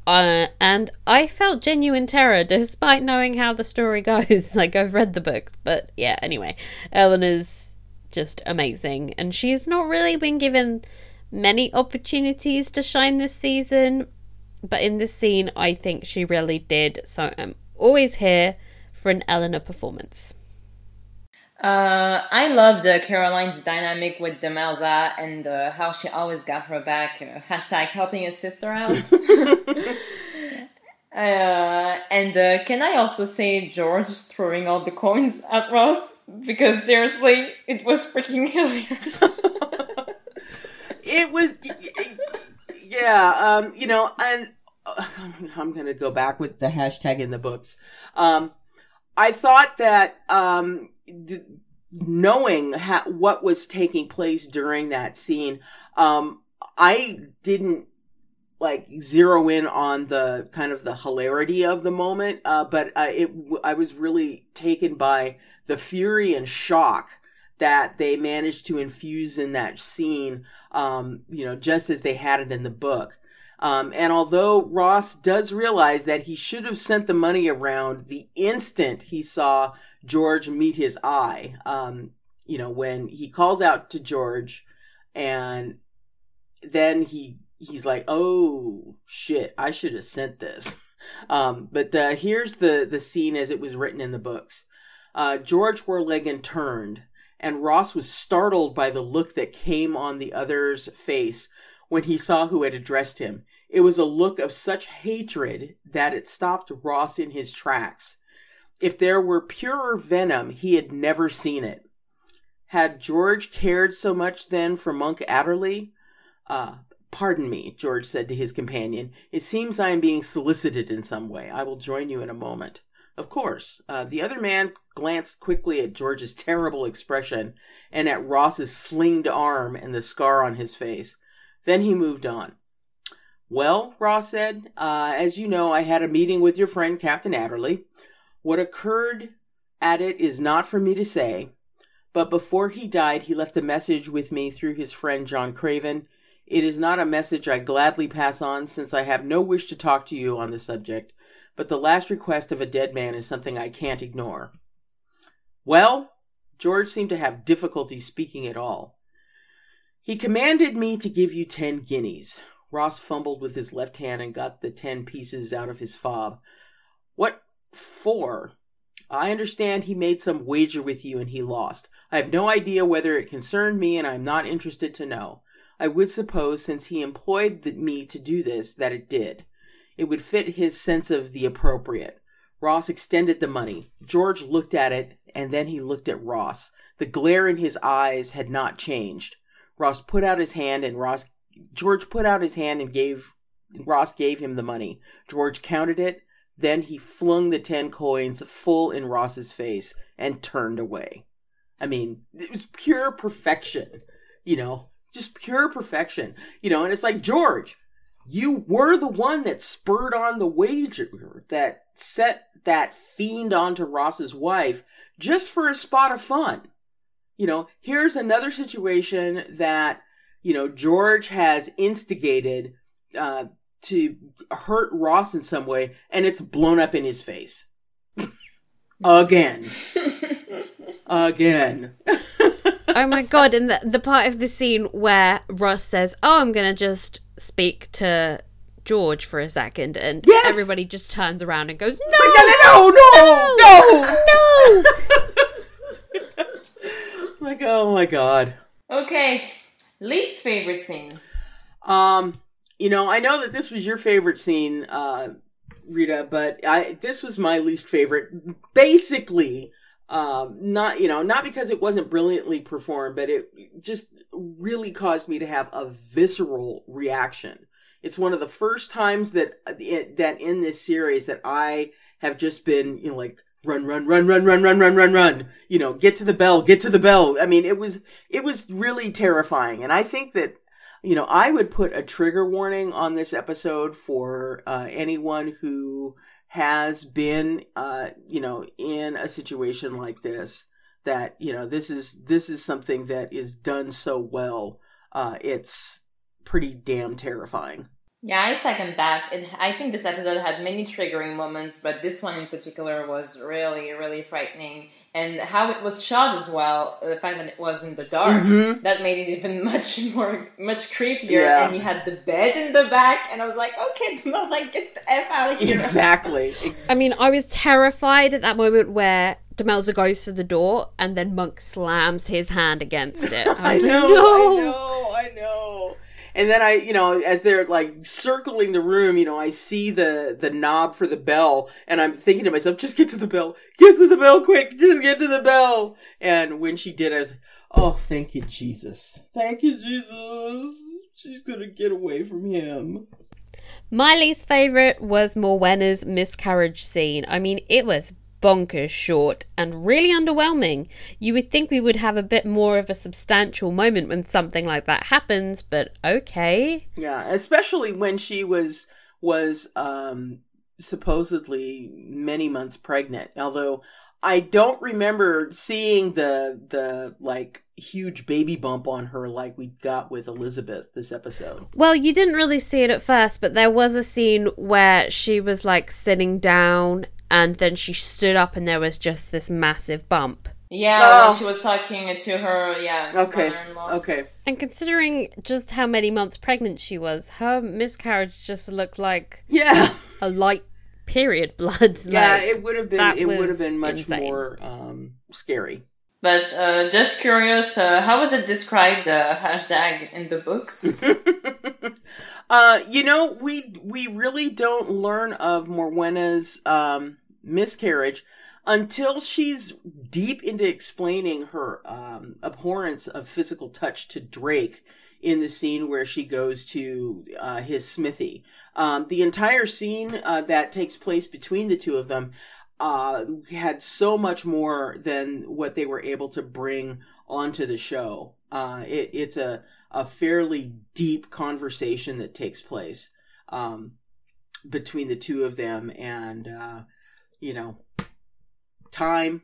Uh, and I felt genuine terror despite knowing how the story *laughs* goes. like, I've read the books, but yeah, anyway, Eleanor's just amazing. And she's not really been given many opportunities to shine this season, but in this scene, I think she really did. So I'm always here for an Eleanor performance. Uh, I loved uh, Caroline's dynamic with Demelza and uh, how she always got her back. Uh, hashtag helping a sister out. *laughs* *laughs* Uh, and uh, can I also say George throwing all the coins at Ross? Because seriously, it was freaking hilarious. *laughs* it was, yeah, um, you know, and I'm going to go back with the hashtag in the books. Um, I thought that um, knowing ha- what was taking place during that scene, um, I didn't like zero in on the kind of the hilarity of the moment, uh, but uh, it I was really taken by the fury and shock that they managed to infuse in that scene. Um, you know, just as they had it in the book. Um, and although Ross does realize that he should have sent the money around the instant he saw George meet his eye, um, you know, when he calls out to George and then he he's like, "Oh shit, I should have sent this." *laughs* Um, but uh, here's the the scene as it was written in the books. Uh, George Warleggan turned, and Ross was startled by the look that came on the other's face when he saw who had addressed him. It was a look of such hatred that it stopped Ross in his tracks. If there were purer venom, he had never seen it. Had George cared so much then for Monk Adderley? Uh, Pardon me, George said to his companion. It seems I am being solicited in some way. I will join you in a moment. Of course. Uh, the other man glanced quickly at George's terrible expression and at Ross's slinged arm and the scar on his face. Then he moved on. Well, Ross said, uh, as you know, I had a meeting with your friend Captain Adderley. What occurred at it is not for me to say, but before he died, he left a message with me through his friend John Craven it is not a message I gladly pass on since I have no wish to talk to you on the subject, but the last request of a dead man is something I can't ignore. Well, George seemed to have difficulty speaking at all. He commanded me to give you ten guineas. Ross fumbled with his left hand and got the ten pieces out of his fob. What for? I understand he made some wager with you and he lost. I have no idea whether it concerned me and I am not interested to know. I would suppose, since he employed me to do this, that it did. It would fit his sense of the appropriate. Ross extended the money. George looked at it, and then he looked at Ross. The glare in his eyes had not changed. Ross put out his hand, and Ross George put out his hand and gave Ross gave him the money. George counted it. Then he flung the ten coins full in Ross's face and turned away. I mean, it was pure perfection. You know, just pure perfection, you know. And it's like George, you were the one that spurred on the wager that set that fiend onto Ross's wife just for a spot of fun. You know, here's another situation that you know George has instigated uh, to hurt Ross in some way, and it's blown up in his face *laughs* again, again. oh my god! And the the part of the scene where Ross says, "Oh, I'm gonna just speak to George for a second, and Yes! everybody just turns around and goes, "No, no, no, no, no!" *laughs* like, oh my god. Okay, least favorite scene. Um, you know, I know that this was your favorite scene, uh, Rita, but I this was my least favorite. Basically, um, not you know, not because it wasn't brilliantly performed, but it just really caused me to have a visceral reaction. It's one of the first times that that in this series that I have just been, you know, like run, run, run, run, run, run, run, run, run. You know, get to the bell, get to the bell. I mean, it was it was really terrifying, and I think that you know I would put a trigger warning on this episode for uh, anyone who has been, uh, you know, in a situation like this. That you know, this is this is something that is done so well. Uh, it's pretty damn terrifying. Yeah, I second that. It, I think this episode had many triggering moments, but this one in particular was really, really frightening. And how it was shot as well, the fact that it was in the dark, Mhm. that made it even *laughs* much more, much creepier. Yeah. And you had the bed in the back, and I was like, okay, I was like, get the F out of here. Exactly. *laughs* I mean, I was terrified at that moment where Demelza goes to the door and then Monk slams his hand against it. *laughs* I I like, know, no. I know, I know. And then I, you know, as they're like circling the room, you know, I see the the knob for the bell, and I'm thinking to myself, just get to the bell, get to the bell, quick, just get to the bell. And when she did, I was like, oh, thank you, Jesus, thank you, Jesus. She's gonna get away from him. My least favourite was Morwenna's miscarriage scene. I mean, it was bonkers short and really underwhelming. You would think we would have a bit more of a substantial moment when something like that happens, but okay. Yeah, especially when she was was um supposedly many months pregnant. Although I don't remember seeing the the like huge baby bump on her like we got with Elizabeth this episode. Well, you didn't really see it at first, but there was a scene where she was like sitting down and then she stood up and there was just this massive bump. Yeah, Oh. when she was talking to her, yeah, Okay. mother-in-law. Okay. And considering just how many months pregnant she was, her miscarriage just looked like Yeah. a light period blood. *laughs* Yeah, Like, it would have been it would have been much insane. more um scary. But uh, just curious, uh, how was it described, uh, hashtag, in the books? *laughs* Uh, you know, we we really don't learn of Morwenna's um, miscarriage until she's deep into explaining her um, abhorrence of physical touch to Drake in the scene where she goes to uh, his smithy. Um, the entire scene uh, that takes place between the two of them uh, had so much more than what they were able to bring onto the show. Uh, it, it's a a fairly deep conversation that takes place um, between the two of them, and uh, you know, time.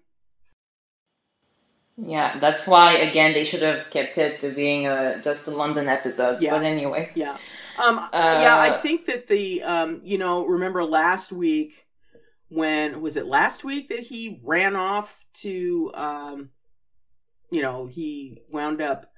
yeah, that's why, again, they should have kept it to being a, just a London episode. Yeah. But anyway. Yeah. Um, yeah, I think that the um, you know, remember last week when was it last week that he ran off to um, you know, he wound up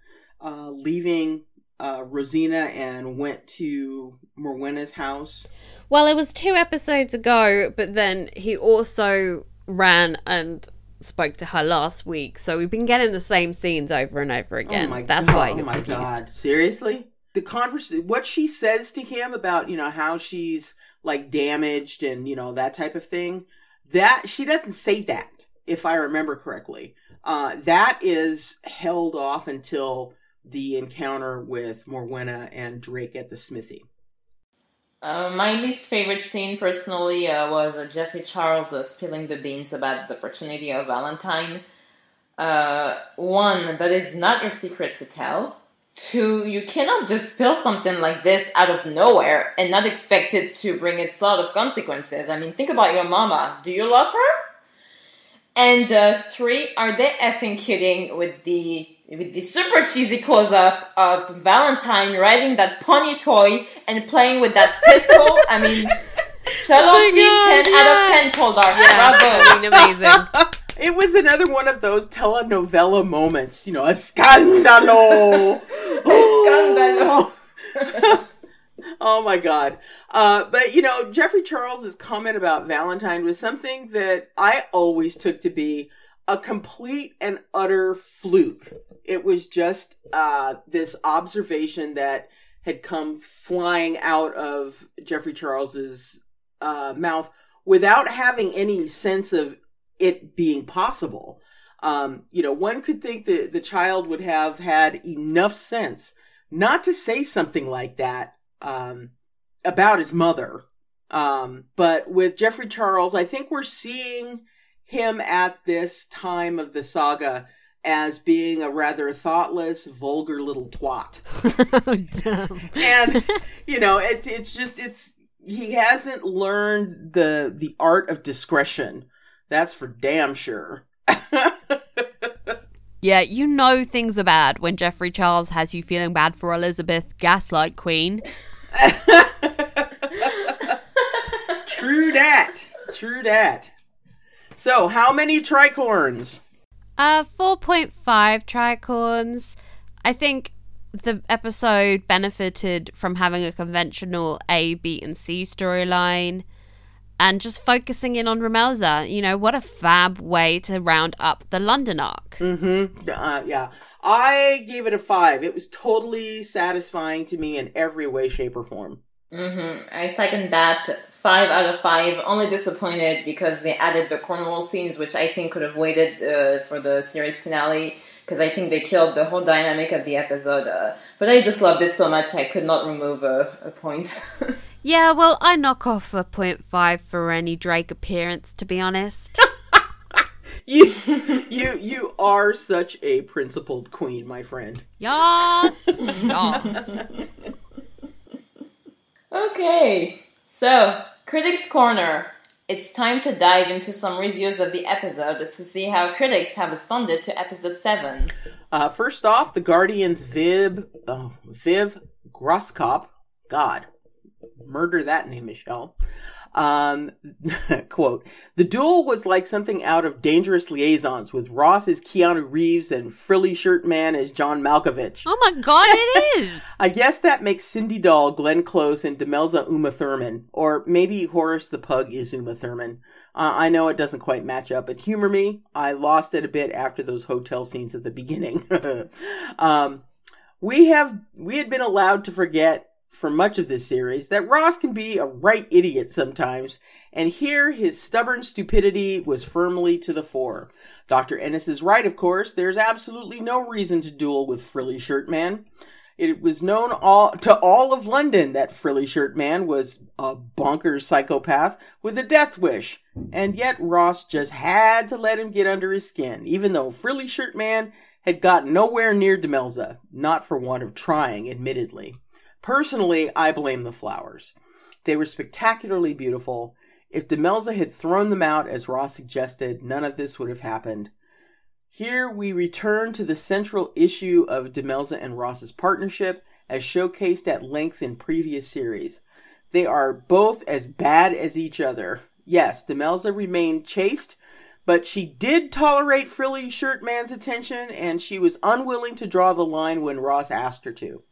uh, leaving uh, Rosina and went to Morwenna's house. Well, it was two episodes ago, but then he also ran and spoke to her last week. So we've been getting the same scenes over and over again. Oh my That's god! why oh you're my confused. god! Seriously, the conversation, what she says to him about you know how she's like damaged and you know that type of thing. That she doesn't say that, if I remember correctly. Uh, that is held off until the encounter with Morwenna and Drake at the smithy. Uh, my least favorite scene, personally, uh, was uh, Geoffrey Charles uh, spilling the beans about the opportunity of Valentine. Uh, one, that is not your secret to tell. Two, you cannot just spill something like this out of nowhere and not expect it to bring its lot of consequences. I mean, think about your mama. Do you love her? And uh, three, are they effing kidding with the with the super cheesy close up of Valentine riding that pony toy and playing with that pistol? I mean, Solo *laughs* Oh my team God, ten out of yeah. ten, Poldark. I mean, Bravo. amazing. *laughs* It was another one of those telenovela moments, you know, a scandalo. *laughs* Scandalo. oh my god. Uh, but you know, Geoffrey Charles's comment about Valentine was something that I always took to be a complete and utter fluke. It was just uh, this observation that had come flying out of Geoffrey Charles's uh, mouth without having any sense of it being possible. Um, you know, one could think that the child would have had enough sense not to say something like that um, about his mother. Um, but with Geoffrey Charles, I think we're seeing him at this time of the saga as being a rather thoughtless, vulgar little twat. *laughs* and you know, it's it's just it's he hasn't learned the the art of discretion. That's for damn sure. *laughs* Yeah, you know things are bad when Geoffrey Charles has you feeling bad for Elizabeth, gaslight queen. True that. True that. So, how many tricorns? Uh, 4.5 tricorns. I think the episode benefited from having a conventional A, B, and C storyline and just focusing in on Romelza. You know, what a fab way to round up the London arc. Mm-hmm. Uh, yeah. I gave it a five. It was totally satisfying to me in every way, shape, or form. Mm-hmm. I second that. Five out of five. Only disappointed because they added the Cornwall scenes, which I think could have waited uh, for the series finale. Because I think they killed the whole dynamic of the episode. Uh, but I just loved it so much, I could not remove a, a point. *laughs* yeah, well, I knock off a five for any Drake appearance, to be honest. *laughs* you, you, you are such a principled queen, my friend. Yes, *laughs* yes. Okay, so Critics Corner. It's time to dive into some reviews of the episode to see how critics have responded to episode 7. Uh, first off, the Guardians Viv, oh, Viv Groskop, God, murder that name, Michelle. Um, *laughs* quote, the duel was like something out of Dangerous Liaisons with Ross as Keanu Reeves and Frilly Shirt Man as John Malkovich. Oh my god, it *laughs* is! I guess that makes Cindy Dahl, Glenn Close, and Demelza Uma Thurman. Or maybe Horace the Pug is Uma Thurman. Uh, I know it doesn't quite match up, but humor me, I lost it a bit after those hotel scenes at the beginning. *laughs* um, we have we had been allowed to forget for much of this series that Ross can be a right idiot sometimes, and here his stubborn stupidity was firmly to the fore. Dr. Enys is right, of course. There's absolutely no reason to duel with Frilly Shirt Man. It was known all to all of London that Frilly Shirt Man was a bonkers psychopath with a death wish, and yet Ross just had to let him get under his skin, even though Frilly Shirt Man had got nowhere near Demelza, not for want of trying, admittedly. Personally, I blame the flowers. They were spectacularly beautiful. If Demelza had thrown them out, as Ross suggested, none of this would have happened. Here we return to the central issue of Demelza and Ross's partnership, as showcased at length in previous series. They are both as bad as each other. Yes, Demelza remained chaste, but she did tolerate Frilly Shirt Man's attention, and she was unwilling to draw the line when Ross asked her to.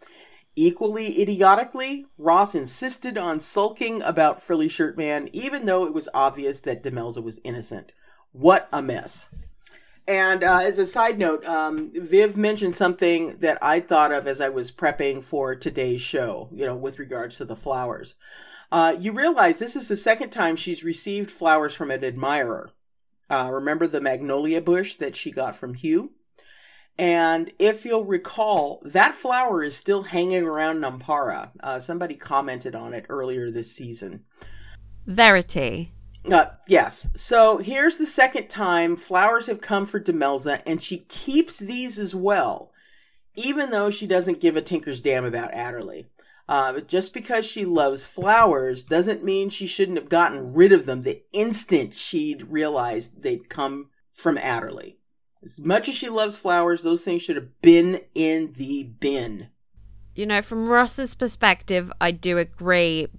Equally idiotically, Ross insisted on sulking about Frilly Shirt Man, even though it was obvious that Demelza was innocent. What a mess. And uh, as a side note, um, Viv mentioned something that I thought of as I was prepping for today's show, you know, with regards to the flowers. Uh, you realize this is the second time she's received flowers from an admirer. Uh, remember the magnolia bush that she got from Hugh? And if you'll recall, that flower is still hanging around Nampara. Uh, somebody commented on it earlier this season. Verity. Uh, yes. So here's the second time flowers have come for Demelza, and she keeps these as well, even though she doesn't give a tinker's damn about Adderley. Uh, but just because she loves flowers doesn't mean she shouldn't have gotten rid of them the instant she'd realized they'd come from Adderley. As much as she loves flowers, those things should have been in the bin. You know, from Ross's perspective, I do agree.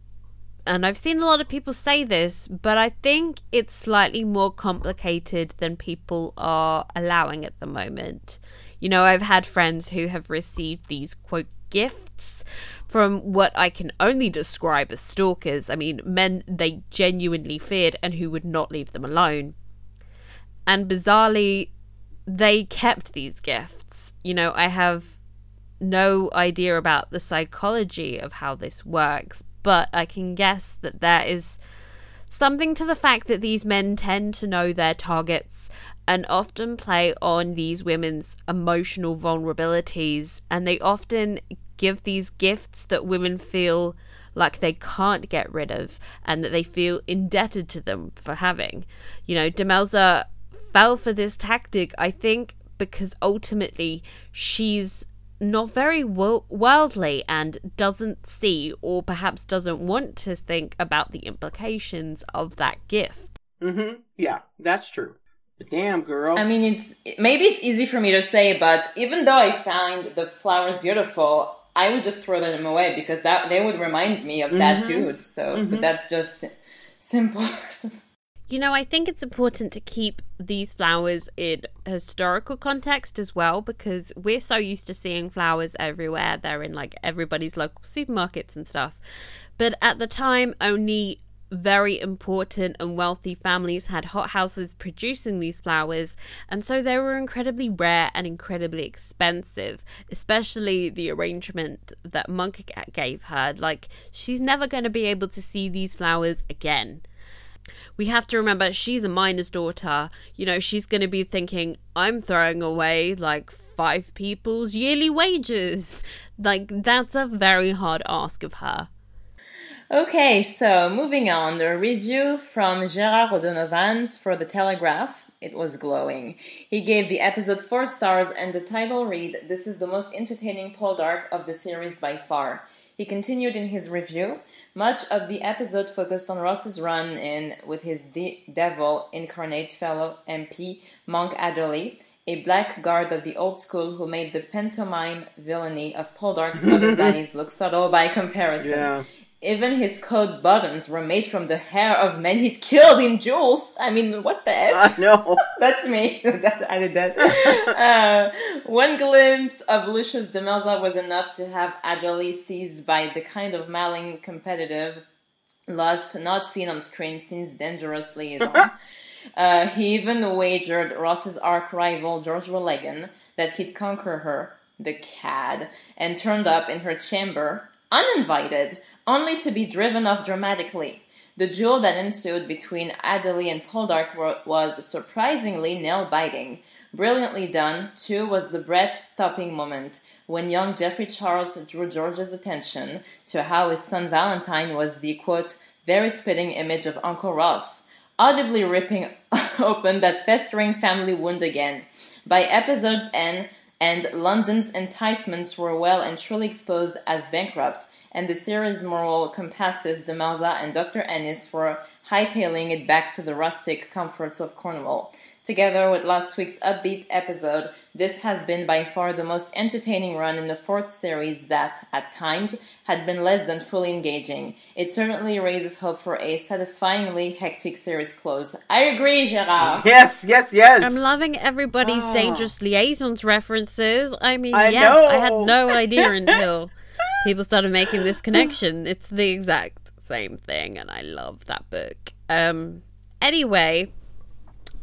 And I've seen a lot of people say this, but I think it's slightly more complicated than people are allowing at the moment. You know, I've had friends who have received these quote gifts from what I can only describe as stalkers. I mean, men they genuinely feared and who would not leave them alone. And bizarrely, they kept these gifts. You know, I have no idea about the psychology of how this works, but I can guess that there is something to the fact that these men tend to know their targets and often play on these women's emotional vulnerabilities, and they often give these gifts that women feel like they can't get rid of and that they feel indebted to them for having. You know, Demelza fell for this tactic, I think, because ultimately she's not very worldly and doesn't see or perhaps doesn't want to think about the implications of that gift. Mm-hmm. Yeah, that's true. But damn, girl. I mean, it's maybe it's easy for me to say, but even though I find the flowers beautiful, I would just throw them away because that they would remind me of mm-hmm. that dude. So mm-hmm. that's just simple. You know, I think it's important to keep these flowers in historical context as well because we're so used to seeing flowers everywhere. They're in like everybody's local supermarkets and stuff. But at the time, only very important and wealthy families had hothouses producing these flowers, and so they were incredibly rare and incredibly expensive, especially the arrangement that Monk gave her. Like, she's never going to be able to see these flowers again we have to remember she's a miner's daughter. You know, she's going to be thinking, I'm throwing away like five people's yearly wages. *laughs* Like, that's a very hard ask of her. Okay, so moving on, the review from Gérard O'Donovans for The Telegraph. It was glowing. He gave the episode four stars and the title read, This is the most entertaining Poldark of the series by far. He continued in his review. Much of the episode focused on Ross's run in with his de- devil incarnate fellow MP, Monk Adderley, a blackguard of the old school who made the pantomime villainy of Poldark's *laughs* other baddies look subtle by comparison. Yeah. Even his coat buttons were made from the hair of men he'd killed in duels. I mean, what the F? I know. *laughs* That's me. *laughs* I did that. uh, one glimpse of Lucius Demelza was enough to have Adderley seized by the kind of malign competitive lust not seen on screen since Dangerous Liaison. *laughs* uh, he even wagered Ross's arch rival George Warleggan that he'd conquer her, the cad, and turned up in her chamber, uninvited, only to be driven off dramatically. The duel that ensued between Adderley and Poldark was surprisingly nail biting. Brilliantly done, too, was the breath stopping moment when young Geoffrey Charles drew George's attention to how his son Valentine was the quote, very spitting image of Uncle Ross, audibly ripping *laughs* open that festering family wound again. By episode's end, and London's enticements were well and truly exposed as bankrupt, and the series' moral compasses Demelza and Dr. Enys for hightailing it back to the rustic comforts of Cornwall. Together with last week's upbeat episode, this has been by far the most entertaining run in the fourth series that, at times, had been less than fully engaging. It certainly raises hope for a satisfyingly hectic series close. I agree, Gerard. Yes, yes, yes. I'm loving everybody's oh. dangerous liaisons references. I mean, I yes, know. I had no idea until *laughs* people started making this connection. It's the exact same thing, and I love that book. Um, anyway,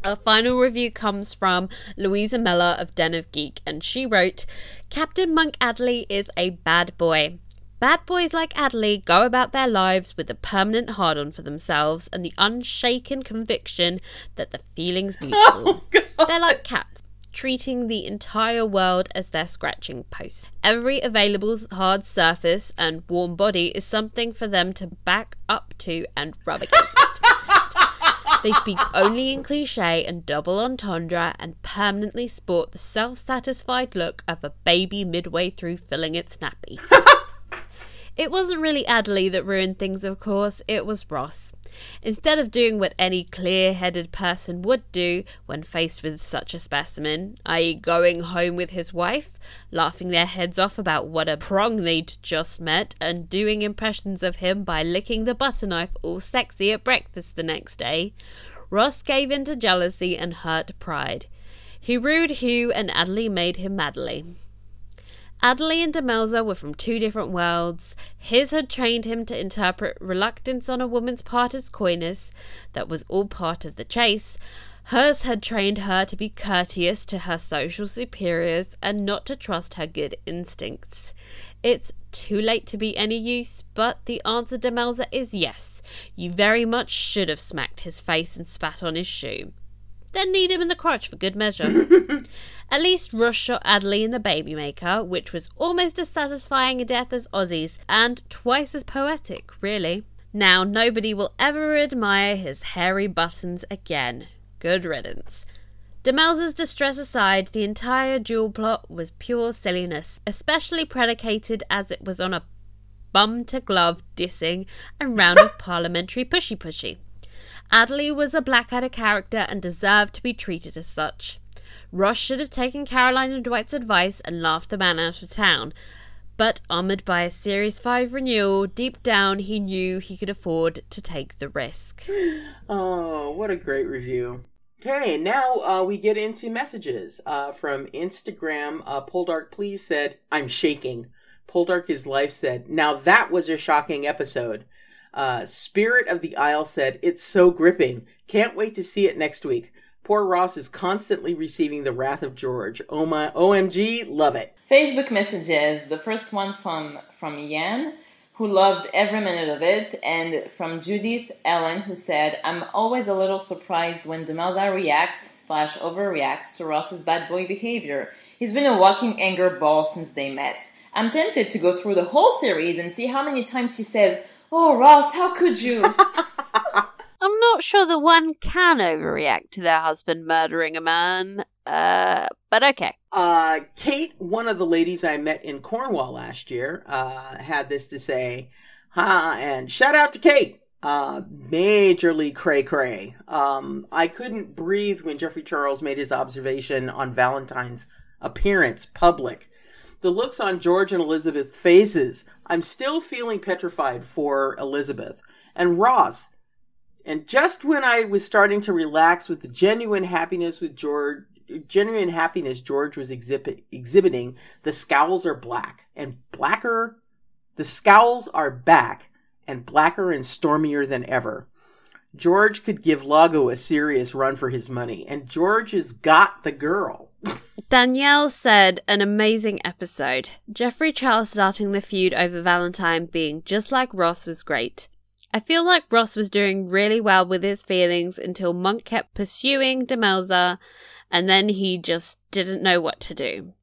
a final review comes from Louisa Mellor of Den of Geek, and she wrote Captain Monk Adderley is a bad boy. Bad boys like Adderley go about their lives with a permanent hard on for themselves and the unshaken conviction that the feeling's *laughs* mutual. Oh, They're like cats treating the entire world as their scratching post. Every available hard surface and warm body is something for them to back up to and rub against. they speak only in cliche and double entendre and permanently sport the self satisfied look of a baby midway through filling its nappy. *laughs* it wasn't really Adderley that ruined things, of course, it was Ross. Instead of doing what any clear headed person would do when faced with such a specimen, i.e., going home with his wife, laughing their heads off about what a prong they'd just met, and doing impressions of him by licking the butter knife all sexy at breakfast the next day, Ross gave in to jealousy and hurt pride. He rued Hugh, and Adderley made him madly. Adderley and Demelza were from two different worlds. His had trained him to interpret reluctance on a woman's part as coyness, that was all part of the chase. Hers had trained her to be courteous to her social superiors and not to trust her good instincts. It's too late to be any use, but the answer, Demelza, is yes. You very much should have smacked his face and spat on his shoe. Then kneed him in the crotch for good measure. *laughs* At least Ross shot Adderley in the baby maker, which was almost as satisfying a death as Ossie's, and twice as poetic, really. Now nobody will ever admire his hairy buttons again. Good riddance. Demelza's distress aside, the entire duel plot was pure silliness, especially predicated as it was on a bum to glove dissing and round of *laughs* parliamentary pushy pushy. Adderley was a Blackadder character and deserved to be treated as such. Ross should have taken Caroline and Dwight's advice and laughed the man out of town. But armored by a Series 5 renewal, deep down he knew he could afford to take the risk. *gasps* Oh, what a great review. Okay, now uh, we get into messages uh, from Instagram. Uh, Poldark Please said, I'm shaking. Poldark His Life said, Now that was a shocking episode. Uh, Spirit of the Isle said, It's so gripping. Can't wait to see it next week. Poor Ross is constantly receiving the wrath of George. Oh my, OMG, love it. Facebook messages. The first one from from Yan, who loved every minute of it, and from Judith Ellen, who said, "I'm always a little surprised when Demelza reacts slash overreacts to Ross's bad boy behavior. He's been a walking anger ball since they met. I'm tempted to go through the whole series and see how many times she says." Oh, Ross, how could you? *laughs* I'm not sure that one can overreact to their husband murdering a man. Uh, but okay. Uh, Kate, one of the ladies I met in Cornwall last year, uh, had this to say, huh, and shout out to Kate. Uh, majorly cray cray. Um, I couldn't breathe when Geoffrey Charles made his observation on Valentine's appearance public. The looks on George and Elizabeth's faces, I'm still feeling petrified for Elizabeth. And Ross, and just when I was starting to relax with the genuine happiness with George, genuine happiness George was exhibit, exhibiting, the scowls are black and blacker. The scowls are back and blacker and stormier than ever. George could give Iago a serious run for his money, and George has got the girl. Danielle said, an amazing episode. Geoffrey Charles starting the feud over Valentine being just like Ross was great. I feel like Ross was doing really well with his feelings until Monk kept pursuing Demelza, and then he just didn't know what to do.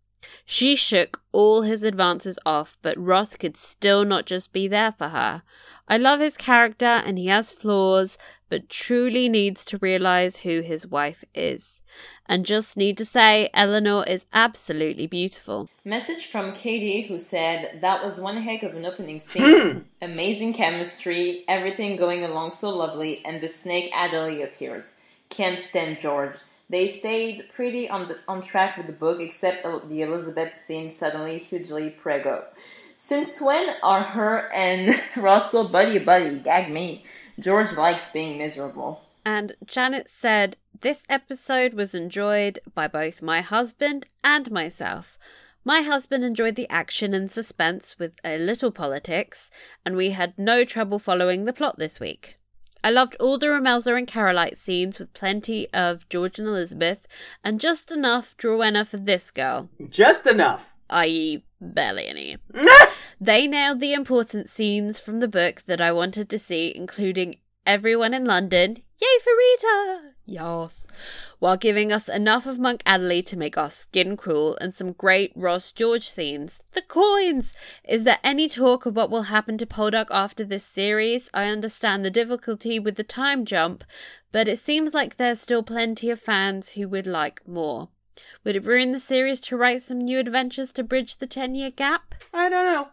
She shook all his advances off, but Ross could still not just be there for her. I love his character and he has flaws, but truly needs to realize who his wife is. And just need to say, Eleanor is absolutely beautiful. Message from Katie who said that was one heck of an opening scene. Hmm. Amazing chemistry, everything going along so lovely, and the snake Adderley appears. Can't stand George. They stayed pretty on the on track with the book, except the Elizabeth scene suddenly hugely prego. Since when are her and *laughs* Russell buddy buddy? Gag me. George likes being miserable. And Janet said, This episode was enjoyed by both my husband and myself. My husband enjoyed the action and suspense with a little politics, and we had no trouble following the plot this week. I loved all the Romelza and Carolite scenes with plenty of George and Elizabeth, and just enough Rowella for this girl. Just enough. I.e., barely any. they nailed the important scenes from the book that I wanted to see, including everyone in London. Yay for Rita! Yes. While giving us enough of Monk Adderley to make our skin crawl and some great Ross George scenes. The coins! Is there any talk of what will happen to Poldark after this series? I understand the difficulty with the time jump, but it seems like there's still plenty of fans who would like more. Would it ruin the series to write some new adventures to bridge the 10 year gap? I don't know.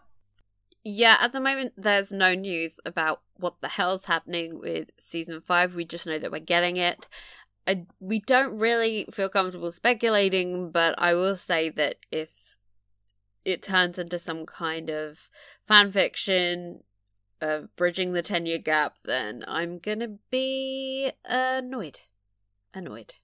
Yeah, at the moment, there's no news about what the hell's happening with season five. We just know that we're getting it. I, we don't really feel comfortable speculating, but I will say that if it turns into some kind of fan fiction of bridging the 10 year gap, then I'm gonna be annoyed. Annoyed.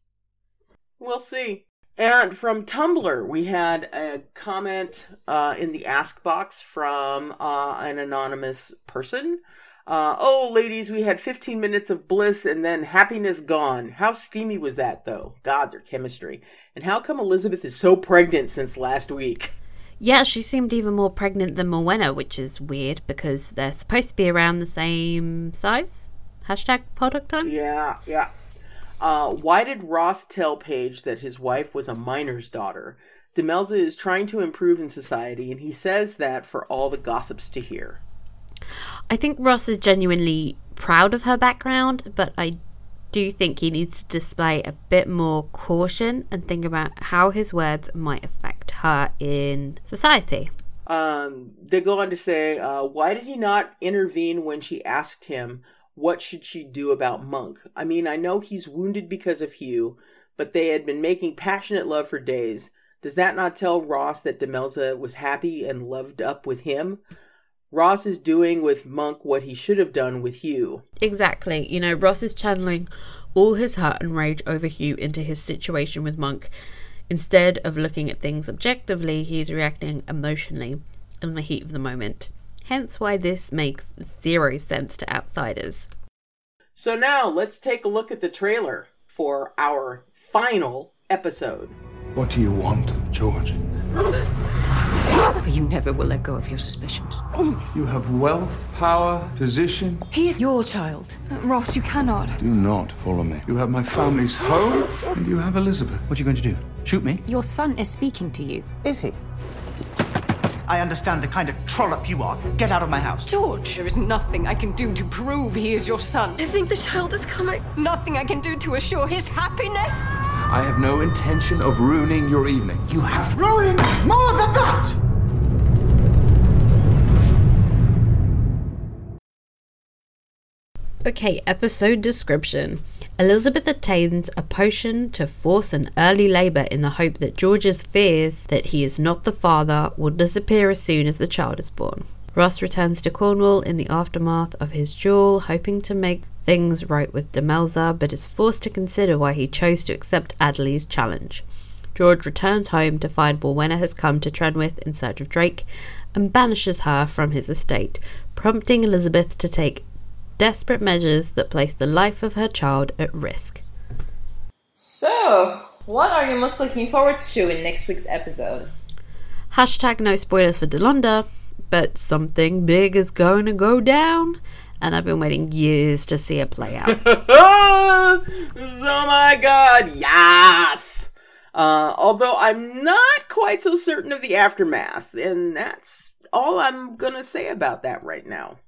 We'll see. And from Tumblr, we had a comment uh, in the ask box from uh, an anonymous person. Uh, oh, ladies, we had 15 minutes of bliss and then happiness gone. How steamy was that, though? God, their chemistry. And how come Elizabeth is so pregnant since last week? Yeah, she seemed even more pregnant than Morwenna, which is weird because they're supposed to be around the same size. Hashtag product time. Yeah, yeah. Uh, why did Ross tell Paige that his wife was a miner's daughter? Demelza is trying to improve in society, and he says that for all the gossips to hear. I think Ross is genuinely proud of her background, but I do think he needs to display a bit more caution and think about how his words might affect her in society. Um, they go on to say, uh, why did he not intervene when she asked him what should she do about Monk? I mean, I know he's wounded because of Hugh, but they had been making passionate love for days. Does that not tell Ross that Demelza was happy and loved up with him? Ross is doing with Monk what he should have done with Hugh. Exactly. You know, Ross is channeling all his hurt and rage over Hugh into his situation with Monk. Instead of looking at things objectively, he's reacting emotionally in the heat of the moment. Hence why this makes zero sense to outsiders. So now let's take a look at the trailer for our final episode. What do you want, George? You never will let go of your suspicions. You have wealth, power, position. He is your child. Ross, you cannot. Do not follow me. You have my family's home, and you have Elizabeth. What are you going to do? Shoot me? Your son is speaking to you. Is he? I understand the kind of trollop you are. Get out of my house. George, there is nothing I can do to prove he is your son. I think the child is coming. Nothing I can do to assure his happiness. I have no intention of ruining your evening. You have ruined more than that! Okay, episode description. Elizabeth obtains a potion to force an early labour in the hope that George's fears that he is not the father will disappear as soon as the child is born. Ross returns to Cornwall in the aftermath of his duel, hoping to make things right with Demelza, but is forced to consider why he chose to accept Adderley's challenge. George returns home to find Morwenna has come to Trenwith in search of Drake and banishes her from his estate, prompting Elizabeth to take desperate measures that place the life of her child at risk. So, what are you most looking forward to in next week's episode? Hashtag no spoilers for Delonda, but something big is going to go down, and I've been waiting years to see it play out. *laughs* oh my god, yes! Uh, although I'm not quite so certain of the aftermath, and that's all I'm gonna say about that right now.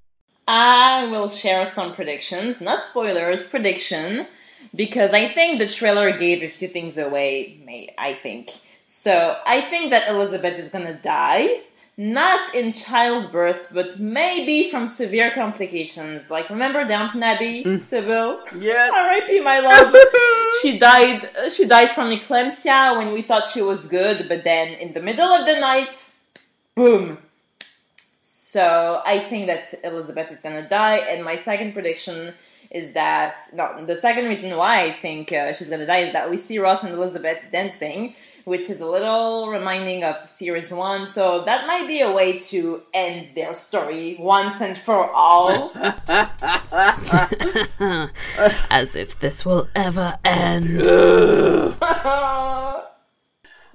I will share some predictions, not spoilers, prediction, because I think the trailer gave a few things away, may I think. So I think that Elizabeth is gonna die, not in childbirth, but maybe from severe complications. Like remember Downton Abbey, Sybil? Yes. *laughs* R.I.P. My love. *laughs* she died. uh, She died from eclampsia when we thought she was good, but then in the middle of the night, boom. So I think that Elizabeth is gonna die, and my second prediction is that no, the second reason why I think uh, she's gonna die is that we see Ross and Elizabeth dancing, which is a little reminding of series one. So that might be a way to end their story once and for all. *laughs* *laughs* As if this will ever end. *laughs*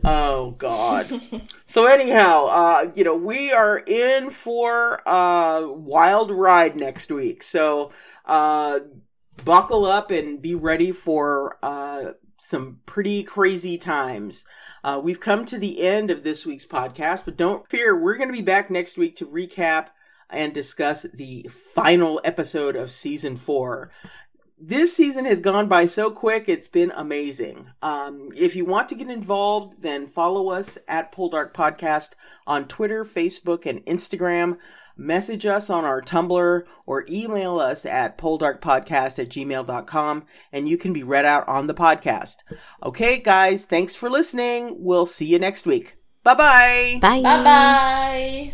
Oh God. *laughs* so anyhow, uh, you know, we are in for a wild ride next week. So uh buckle up and be ready for uh some pretty crazy times. Uh, we've come to the end of this week's podcast, but don't fear, we're going to be back next week to recap and discuss the final episode of season four this season has gone by so quick it's been amazing. Um, if you want to get involved then follow us at poldark podcast on twitter facebook and instagram. Message us on our tumblr or email us at poldarkpodcast at gmail.com and you can be read out on the podcast. Okay guys thanks for listening. We'll see you next week. Bye bye. Bye. bye bye.